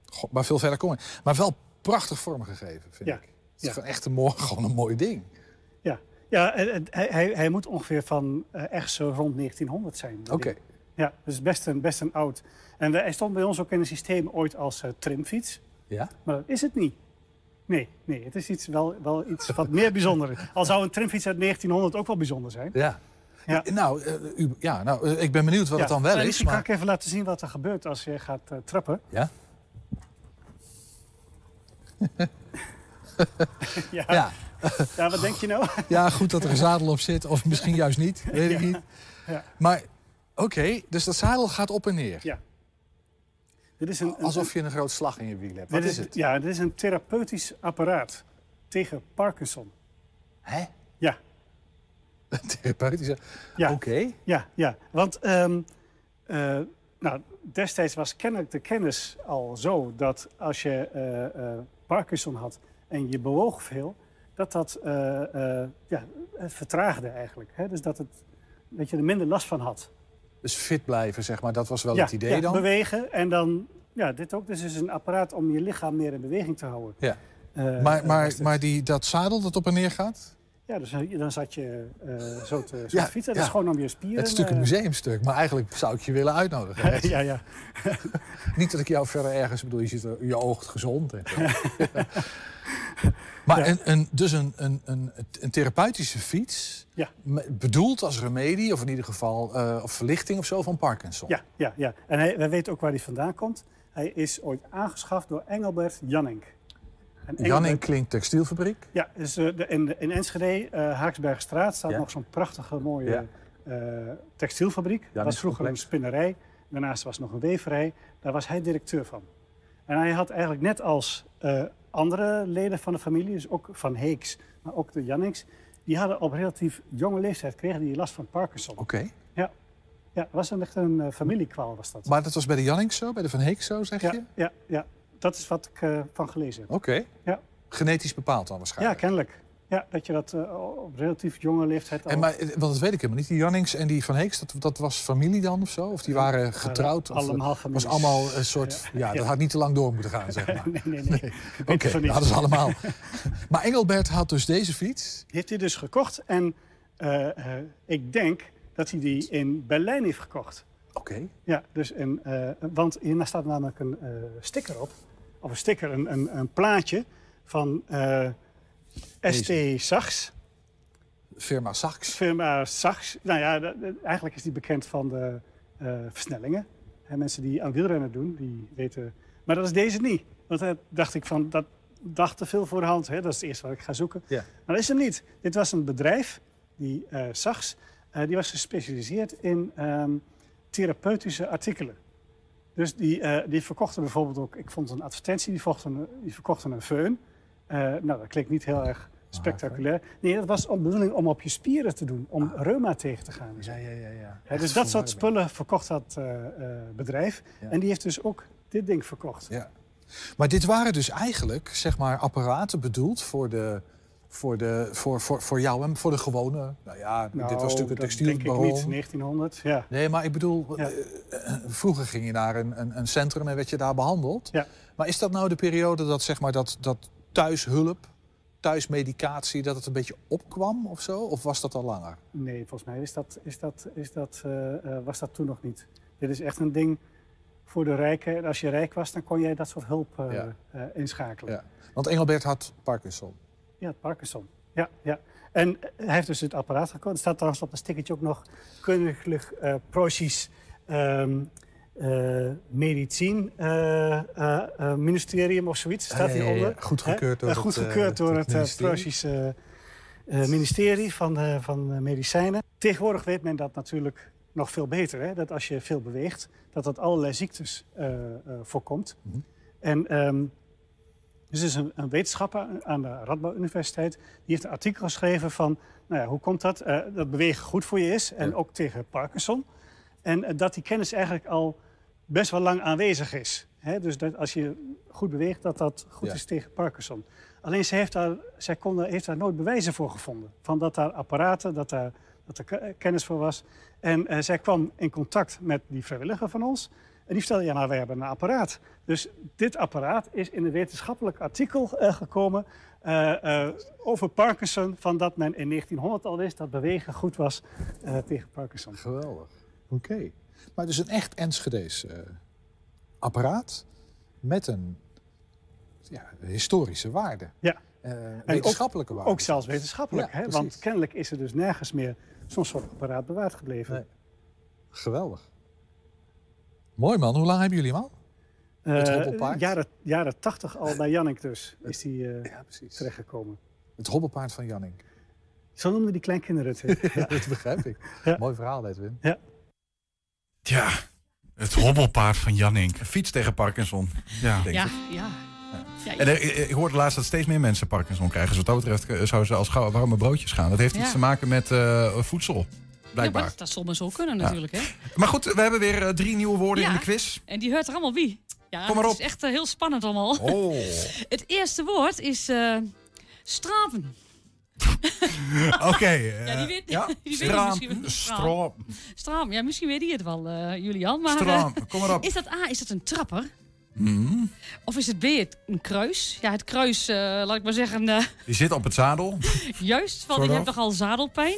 god, maar veel verder kom ik. Maar wel prachtig vormgegeven, vind Ja. ik. Het is Ja. gewoon echt een mooi, gewoon een mooi ding. Ja, ja en- en hij, hij, hij moet ongeveer van eh echt zo rond 1900 zijn. Oké. Ja, dus best een, best een oud. En eh, hij stond bij ons ook in het systeem ooit als eh, trimfiets. Ja? Maar dat is het niet Nee, nee, het is iets, wel, wel iets wat meer bijzonder is. Al zou een tramfiets uit 1900 ook wel bijzonder zijn. Ja. Ja. Nou, eh, u, ja, nou eh, ik ben benieuwd wat het dan wel Eh, is. Kan Maar... ik even laten zien wat er gebeurt als je gaat eh, trappen. Ja? ja. Ja. Ja, wat denk je nou? Ja, goed dat er een zadel op zit. Of misschien juist niet. Weet ik niet. Maar oké, dus dat zadel gaat op en neer. Ja. Dit is een, Alsof je een groot slag in je wiel hebt. Wat is het? Ja, dit is een therapeutisch apparaat tegen Parkinson. Hè? Ja. Therapeutische. Ja. Oké. Ja, ja. Want ehm, eh, nou, destijds was kennelijk de kennis al zo dat als je eh, eh, Parkinson had en je bewoog veel, dat dat ja, het vertraagde eigenlijk. Hè? Dus dat, het, dat je er minder last van had. Dus fit blijven, zeg maar. Dat was wel ja, het idee ja, dan? bewegen en dan, ja, dit ook. Dus is een apparaat om je lichaam meer in beweging te houden. Ja. Eh, maar maar, maar die, dat zadel dat op en neer gaat? Ja, dus dan zat je eh, zo te, Ja, fietsen. Dat is gewoon om je spieren... Het is natuurlijk een eh, museumstuk, maar eigenlijk zou ik je willen uitnodigen. ja, ja. Niet dat ik jou verder ergens bedoel, je, zit er, je oogt gezond. En maar een, een, dus een, een, een, therapeutische fiets, Ja. bedoeld als remedie, of in ieder geval eh, of verlichting of zo van Parkinson. Ja, ja, ja. En hij, wij weten ook waar hij vandaan komt. Hij is ooit aangeschaft door Engelbert Jannink. En Jan Engelbert- in Klink Textielfabriek. Ja, dus, eh, de, in, in Enschede, eh Haaksbergstraat, staat Ja. nog zo'n prachtige mooie textielfabriek. Dat was Jannink vroeger een spinnerij. Daarnaast was nog een weverij. Daar was hij directeur van. En hij had eigenlijk net als andere leden van de familie, dus ook van Heeks, maar ook de Janniks, die hadden op relatief jonge leeftijd kregen die last van Parkinson. Oké. Ja. Ja, was een, echt een eh, familiekwaal was dat. Maar dat was bij de Jannings zo, bij de Van Heek zo, zeg Ja, je? ja, ja, dat is wat ik eh, van gelezen heb. Oké. Ja. Genetisch bepaald dan Ja, waarschijnlijk. kennelijk. Ja, dat je dat eh, op relatief jonge leeftijd al... En maar, eh, want dat weet ik helemaal niet. Die Jannings en die Van Heeks, dat, dat was familie dan of zo? Of die waren getrouwd? Of, allemaal was families. allemaal een soort... Ja, dat had niet te lang door moeten gaan, zeg maar. nee, nee, nee. Oké, dat hadden ze allemaal. Maar Engelbert had dus deze fiets. Die heeft hij dus gekocht en eh, eh, ik denk dat hij die in Berlijn heeft gekocht. Oké. Ja, dus in, eh, want hier staat namelijk een eh, sticker op. Of een sticker, een, een, een plaatje van eh, ST Sachs. Firma Sachs. Firma Sachs. Nou ja, eigenlijk is die bekend van de eh, versnellingen. Mensen die aan wielrennen doen, die weten... Maar dat is deze niet. Want daar dacht ik van, dat dacht te veel voor de hand. Hè? Dat is het eerste wat ik ga zoeken. Ja. Maar dat is hem niet. Dit was een bedrijf, die eh Sachs, eh, die was gespecialiseerd in ehm, therapeutische artikelen. Dus die, eh, die verkochten bijvoorbeeld ook, ik vond een advertentie, die, verkochten een, die verkochten een föhn. Eh, nou, dat klinkt niet heel erg spectaculair. Nee, dat was de bedoeling om op je spieren te doen, om reuma tegen te gaan. Ja, ja, ja. dus dat soort spullen verkocht dat eh, eh, bedrijf. En die heeft dus ook dit ding verkocht. Ja. Maar dit waren dus eigenlijk, zeg maar, apparaten bedoeld voor de... Voor, de, voor, voor, voor jou en voor de gewone... Nou ja, dit was Nou, natuurlijk een dat textielbaron. denk ik niet, 1900, ja. Nee, maar ik bedoel, vroeger ging je naar een, een, een centrum en werd je daar behandeld. Ja. Maar is dat nou de periode dat, zeg maar, dat, dat thuishulp, thuismedicatie, dat het een beetje opkwam of zo? Of was dat al langer? Nee, volgens mij is dat, is dat, is dat, eh, eh, was dat toen nog niet. Dit is echt een ding voor de rijken. En als je rijk was, dan kon jij dat soort hulp eh, Ja. inschakelen. Ja. Want Engelbert had Parkinson. Ja, Parkinson. Ja, ja. En hij heeft dus het apparaat gekocht. Er staat trouwens op een stickertje ook nog Koninklijk eh Proces ehm eh, Medicijn eh, eh, of zoiets. Staat Ja, ja, ja, ja. hieronder. Goedgekeurd door het, door het het, ministerie. Van, van medicijnen. Tegenwoordig weet men dat natuurlijk nog veel beter. Hè? Dat als je veel beweegt, dat dat allerlei ziektes voorkomt. Mhm. En ehm, dus er is een, een wetenschapper aan de Radboud Universiteit... die heeft een artikel geschreven van... Nou ja, hoe komt dat? Dat bewegen goed voor je is. En ook tegen Parkinson. En eh, dat die kennis eigenlijk al best wel lang aanwezig is. Dus dat als je goed beweegt, dat dat goed Ja. is tegen Parkinson. Alleen zij heeft daar, zij kon, daar- heeft daar nooit bewijzen voor gevonden. Van dat daar apparaten, dat, daar, dat er ke- kennis voor was. En eh, zij kwam in contact met die vrijwilliger van ons. En die vertelde, ja, nou, wij hebben een apparaat. Dus dit apparaat is in een wetenschappelijk artikel eh, gekomen... eh, eh, over Parkinson, van dat men in 1900 al wist... dat bewegen goed was eh, tegen Parkinson. Geweldig. Oké. Maar dus een echt Enschedees eh, apparaat met een ja, historische waarde. Ja. Eh, ook- wetenschappelijke waarde. Ook zelfs wetenschappelijk. Ja, hè? Want kennelijk is er dus nergens meer zo'n soort apparaat bewaard gebleven. Geweldig. Mooi man, hoe lang hebben jullie hem al? Het Eh, hobbelpaard? Jaren, jaren 80 al bij Jannik dus is die terechtgekomen. Het hobbelpaard van Janning. Zo noemden die kleinkinderen het. Ja, dat begrijp ik. Mooi verhaal, Edwin. Ja. Ja, het hobbelpaard van Janning. Fiets tegen Parkinson. Ja. denk Ja, ik. ja. ja. En eh, ik hoorde laatst dat steeds meer mensen Parkinson krijgen. Dus wat dat betreft eh, zouden ze als gauw warme broodjes gaan. Dat heeft iets Ja. te maken met eh, voedsel, Ja, blijkbaar. maar dat zal maar zo kunnen Ja. natuurlijk, hè? Maar goed, we hebben weer eh, drie nieuwe woorden in Ja. de quiz. En die hoort er allemaal wie? Ja, Kom maar het op. is echt heel spannend allemaal. Oh. Het eerste woord is eh straven. Oké. eh, Ja, die weet, ja, die weet straam, misschien. Straam, ja, misschien weet hij het wel, eh, Julian. Maar, Straam, eh, kom maar op. Is dat A, is dat een trapper? Hmm. Of is het B, het- een kruis? Ja, het kruis, eh, laat ik maar zeggen, eh, Die zit op het zadel. juist, want ik heb nogal zadelpijn.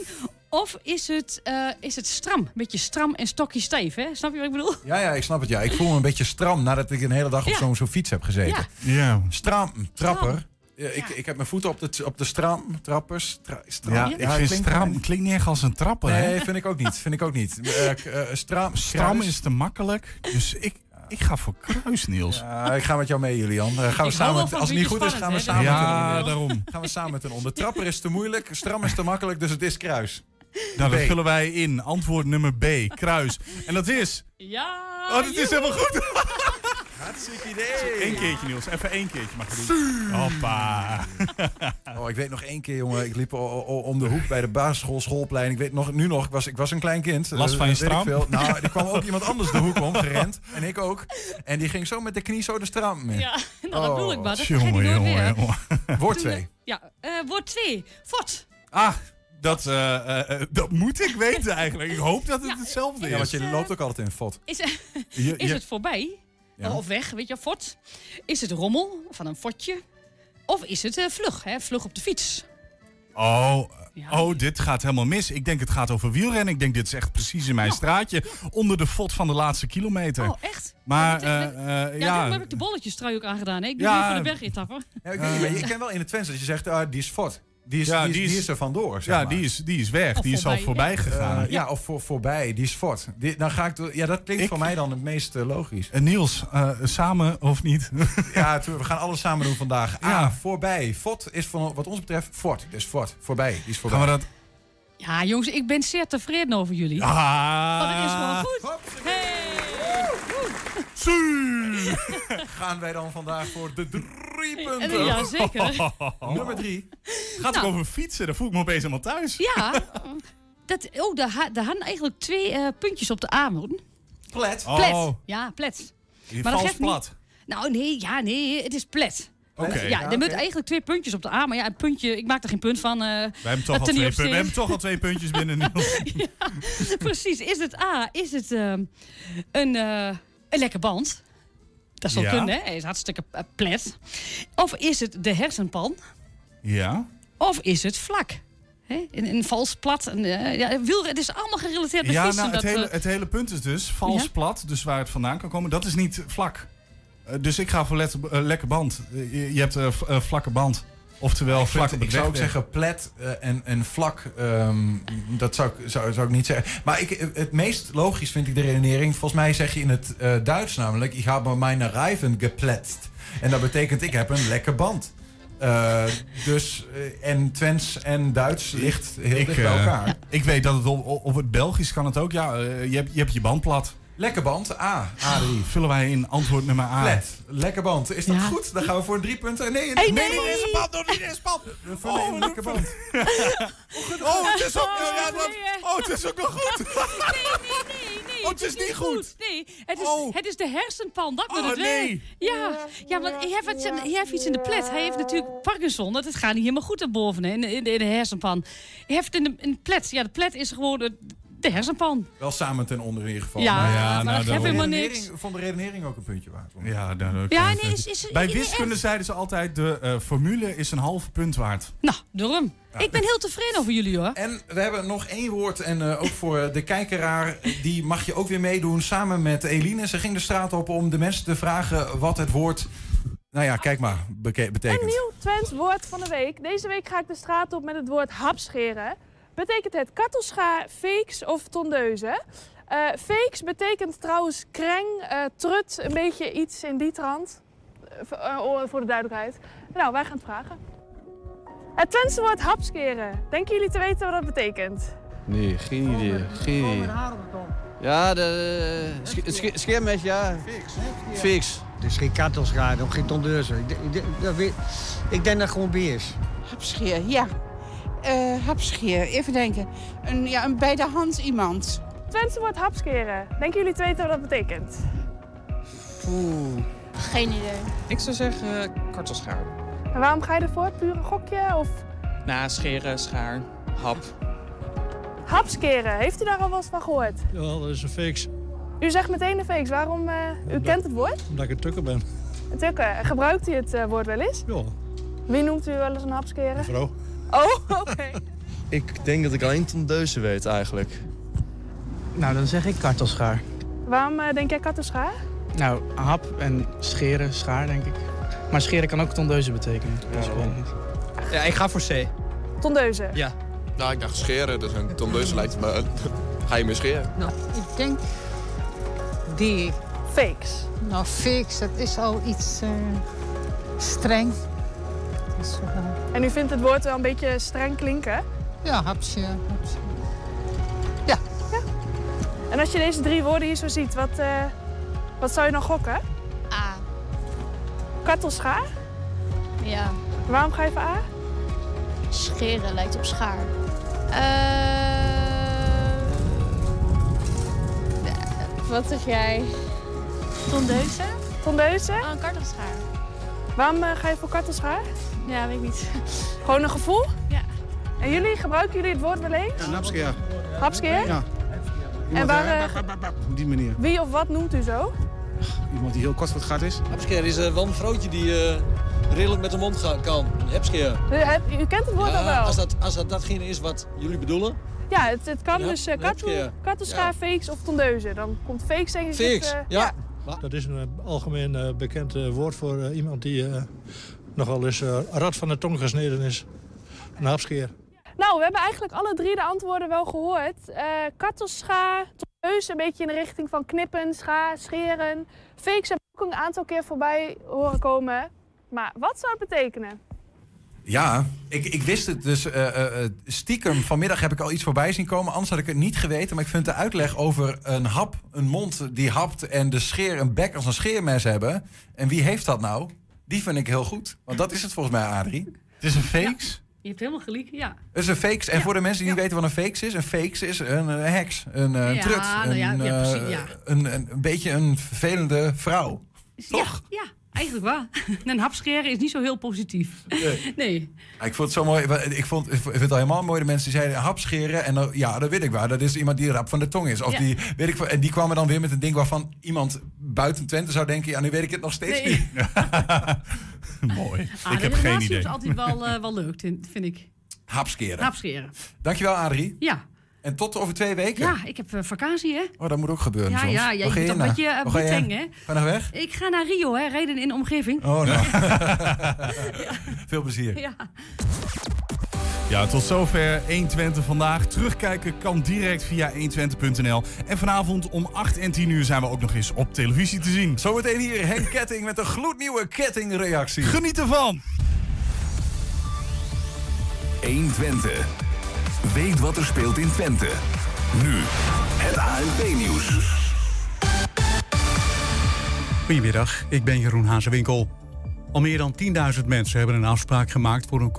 Of is het, eh, is het stram? Een beetje stram en stokje stijf, hè? Snap je wat ik bedoel? Ja, ja, ik snap het. Ja. Ik voel me een beetje stram nadat ik een hele dag op Ja. zo'n zo'n fiets heb gezeten. Ja. Ja. Stram, trapper. Ja, ik, ik heb mijn voeten op de, op de stram, trappers. Tra, stram. Ja, ik vind klinkt- stram klinkt niet echt als een trapper. hè? Nee, vind ik ook niet. Vind ik ook niet. Eh, eh, stram, Stram is te makkelijk. Dus ik, ik ga voor kruis, Niels. Ja, ik ga met jou mee, Julian. Eh, gaan we Ik samen, als het niet goed is, gaan we samen Ja, onder. daarom. Gaan we samen ten onder. Trapper is te moeilijk, stram is te makkelijk, dus het is kruis. Nou, dat vullen wij in. Antwoord nummer B, kruis. En dat is... Ja! Oh, dat is helemaal goed. Hartstikke idee. Eén keertje, Niels. Even één keertje mag je doen. Hoppa. Oh, ik weet nog één keer, jongen. Ik liep om de hoek bij de basisschool, schoolplein. Ik weet nog, nu nog, ik was, ik was een klein kind. Last Eh, van je. Nou, er kwam ook iemand anders de hoek om, gerend. En ik ook. En die ging zo met de knie zo de stram in. Ja, nou, dat bedoel ik maar. Dat Jongen, vergeet jongen, meer. jongen. Woord Toen, 2. eh, Ja, eh, woord 2. Fort. Ah, dat, eh, dat moet ik weten eigenlijk. Ik hoop dat het hetzelfde Ja, want is. je loopt ook altijd in fot. Is, Je- is je- het voorbij? Ja. Of weg, weet je, fort? Is het rommel van een fortje? Of is het eh, vlug, hè? Vlug op de fiets? Oh, Ja. oh, dit gaat helemaal mis. Ik denk het gaat over wielrennen. Ik denk dit is echt precies in mijn straatje. Onder de fot van de laatste kilometer. Oh, echt? Maar Ja, eh, eh, Ja, ja, daarom heb ik de bolletjestrui ook aangedaan. Hè? Ik doe Ja. voor de bergetappen. Ja, ik, weet niet, maar je ken wel in het Twents dat je zegt, ah, die is fort. Die is, Ja, die, is, die er vandoor, zeg ja maar. die, is, die is weg. Of die is al voorbij, voorbij Eh, gegaan. ja, of voor, voorbij, die is fort. Die, dan ga ik, door- ja, dat klinkt Ik- voor mij dan het meest eh, logisch. Eh, Niels, eh, samen of niet? Ja, we gaan alles samen doen vandaag. Ja. Ah, voorbij. Fort is van, wat ons betreft fort. Dus fort. Voorbij. Die is voorbij. Gaan we dat... Ja, jongens, ik ben zeer tevreden over jullie. Ah, Want het is gewoon goed. Hey! Gaan wij dan vandaag voor de drie En, punten? ja, zeker. Nummer drie. Gaat Nou. over fietsen? Dan voel ik me opeens helemaal thuis. Ja, dat, oh, daar, ha- daar hadden eigenlijk twee eh, puntjes op de armen. Plet. Oh, Plet. Ja, plet. je Maar dat vals geeft niet. plat. Nou, nee, ja, nee, het is plet. Oké. Ja, Ja, er moet eigenlijk twee puntjes op de arm. Maar ja, een puntje, ik maak er geen punt van. eh, We hebben, toch al twee we hebben toch al twee puntjes binnen. Precies, is het A, is het ehm, een, eh, een lekker band? Dat zal Ja. kunnen, hè? Hij is hartstikke eh, plet. Of is het de hersenpan? Ja. Of is het vlak? Hè? Een, een vals plat. Een, eh, ja, het is allemaal gerelateerd met Ja, fietsen. nou, het, hele, eh, het hele punt is dus vals Ja? plat, dus waar het vandaan kan komen, dat is niet vlak. Dus ik ga voor let, lekker band. Je, je hebt een vlakke band. Oftewel Ik, vlak vind- op ik zou ook zeggen plet eh, en, en vlak. ehm, dat zou, ik- zou, zou ik niet zeggen. Maar ik, het meest logisch vind ik de redenering. Volgens mij zeg je in het eh, Duits namelijk... Ik heb mijn Reifen gepletst. En dat betekent ik heb een lekker band. Eh, dus, en Twents en Duits ligt heel ik, dicht bij elkaar. ik weet dat het op, op het Belgisch kan het ook. Ja, je, hebt, je hebt je band plat. Lekker band, A. A3. Vullen wij in antwoord nummer A. Plet, lekker band. Is dat Ja. goed? Dan gaan we voor drie punten. Nee, Hey, nee, nee. nee, is een band. Door die is band. We vullen in lekker band. Oh, het is ook, Oh, ja, nee, oh, het is ook nog goed. Nee, nee, nee, nee. Oh, het is niet goed. Nee, het is, Oh. het is de hersenpan. Dat moet Oh, het nee. Ja, ja want hij heeft, iets, hij heeft iets in de plet. Hij heeft natuurlijk Parkinson. Dat het gaat niet helemaal goed daarboven hè, in, de- in, de, in de hersenpan. Hij heeft in de, in de plet. Ja, de plet is gewoon de, hersenpan. Wel samen ten onder in ieder geval. Ja, Maar ja, maar nou, dat dan- helemaal niks. Ik vond de redenering ook een puntje waard. Ja, nou, dat Ja, nee, is- is- Bij wiskunde zeiden ze altijd... de eh, formule is een half punt waard. Nou, daarom. Ik ben heel tevreden over jullie hoor. En we hebben nog één woord. En eh, ook voor de kijkeraar. Die mag je ook weer meedoen. Samen met Eline. Ze ging de straat op om de mensen te vragen wat het woord Nou ja, kijk maar. Beke- Een betekent. nieuw Twents woord van de week. Deze week ga ik de straat op met het woord hapscheren. Betekent het kattelscha, fakes of tondeuzen? Eh fakes betekent trouwens kreng, eh, trut, een beetje iets in die trant. Eh, voor- voor de duidelijkheid. Nou, wij gaan het vragen. Het Twentse woord hapscheren. Denken jullie te weten wat dat betekent? Nee, geen idee. Geen idee. Ja, de scheermes, ja. Fix. Het is geen kattelschaar of geen tondeuzen. Ik, denk- ik, denk- dat weet- ik denk dat het gewoon bier is. Hapscheer, ja. Eh hapscheer, even denken. Een, ja, een bij de hand iemand. Twentse woord hapscheren. Denken jullie te weten wat dat betekent? Oeh. Geen idee. Ik zou zeggen uh, kartelschaar. En waarom ga je ervoor? Pure gokje of Na scheren, schaar, hap. hapscheren? Heeft u daar al wel eens van gehoord? Jawel, dat is een fix. U zegt meteen de fakes. Waarom? eh, u kent het woord? Omdat ik een tukker ben. Het tukken. Gebruikt u het eh, woord wel eens? Ja. Wie noemt u wel eens een hapscheren? Vrouw. Oh, oké. Ik denk dat ik alleen tondeuzen weet eigenlijk. Nou, dan zeg ik kartelschaar. Waarom eh, denk jij kattenschaar? Nou, hap en scheren, schaar denk ik. Maar scheren kan ook tondeuzen betekenen. Dus ik weet niet. Ja, ik ga voor C. Tondeuzen. Ja. Nou, ik dacht scheren, dus een tondeuze lijkt me... Ga je me scheren? Nou, ik denk die. Fakes. Nou, fakes, dat is al iets eh, streng. Dus, eh, En u vindt het woord wel een beetje streng klinken? ja, hapsje, hapsje. En als je deze drie woorden hier zo ziet, wat, eh, wat zou je dan gokken? A. Kattelschaar? Ja. Waarom ga je voor A? Scheren lijkt op schaar. Eh, wat zeg jij? Tondeuzen? Tondeuzen? Oh, een kartelschaar. Waarom ga je voor kattelschaar? Ja, weet ik niet. Gewoon een gevoel? Ja. En jullie, gebruiken jullie het woord wel eens? Ja, napskeer. Hapskeer? Ja. En waar, eh, Op die manier. wie of wat noemt u zo? Iemand die heel kort voor het gat is. Hapskeer is eh, wel een vrouwtje die eh, redelijk met de mond gaan kan. Een hapskeer. U, hebt- u kent het woord al wel? als dat, als dat datgene is wat jullie bedoelen. Ja, het, het kan dus uh, kattelschaar, fakes of tondeuzen. Dan komt fakes ik... Fakes, eh, ja. Dat is een eh, algemeen eh, bekend eh, woord voor eh, iemand die eh, nogal eens eh, rad van de tong gesneden is. Een hapskeer. Nou, we hebben eigenlijk alle drie de antwoorden wel gehoord. Eh kattelscha, tondeus, een beetje in de richting van knippen, scha, scheren. Fakes heb ik ook een aantal keer voorbij horen komen. Maar wat zou het betekenen? Ja, ik, ik wist het dus eh, eh, stiekem. Vanmiddag heb ik al iets voorbij zien komen. Anders had ik het niet geweten. Maar ik vind de uitleg over een hap, een mond die hapt... en de scheer een bek als een scheermes hebben. En wie heeft dat nou? Die vind ik heel goed. Want dat is het volgens mij, Adrie. Het is een fakes. Je hebt helemaal gelijk, ja. Het is een fakes. En voor de mensen die niet weten wat een fakes is... een fakes is een eh, heks, een eh, Ja, trut. nou ja, een, ja, eh, precies, ja. een, een, een beetje een vervelende vrouw. Toch? Ja, ja, eigenlijk wel. Een hapscheren is niet zo heel positief. Nee. Nee. Ja, Ik vond het zo mooi. Ik, vond, ik vind het al helemaal mooi de mensen die zeiden hap scheren. En dan, ja, dat weet ik waar. Dat is iemand die rap van de tong is. Of Ja. die, weet ik, en die kwamen dan weer met een ding waarvan iemand buiten Twente zou denken... ja, nu weet ik het nog steeds Nee. niet. mooi. Ah, de relatie is altijd wel, eh, wel leuk, vind ik. Hapscheren. Hapscheren. Dankjewel, Adrie. Ja. En tot over twee weken. Ja, ik heb eh, vakantie, hè? Oh, dat moet ook gebeuren Ja, soms. ja, je moet een beetje uh, hè? Ga je naar weg? Ik ga naar Rio, hè? Rijden in de omgeving. Oh, nou. Veel plezier. Ja. Ja, tot zover 120 vandaag. Terugkijken kan direct via 120.nl. En vanavond om 8 en 10 uur zijn we ook nog eens op televisie te zien. Zometeen hier Henk Ketting met een gloednieuwe kettingreactie. Geniet ervan! 120. Weet wat er speelt in Twente. Nu het ANP-nieuws. Goedemiddag, ik ben Jeroen Hazewinkel. Al meer dan 10.000 mensen hebben een afspraak gemaakt voor een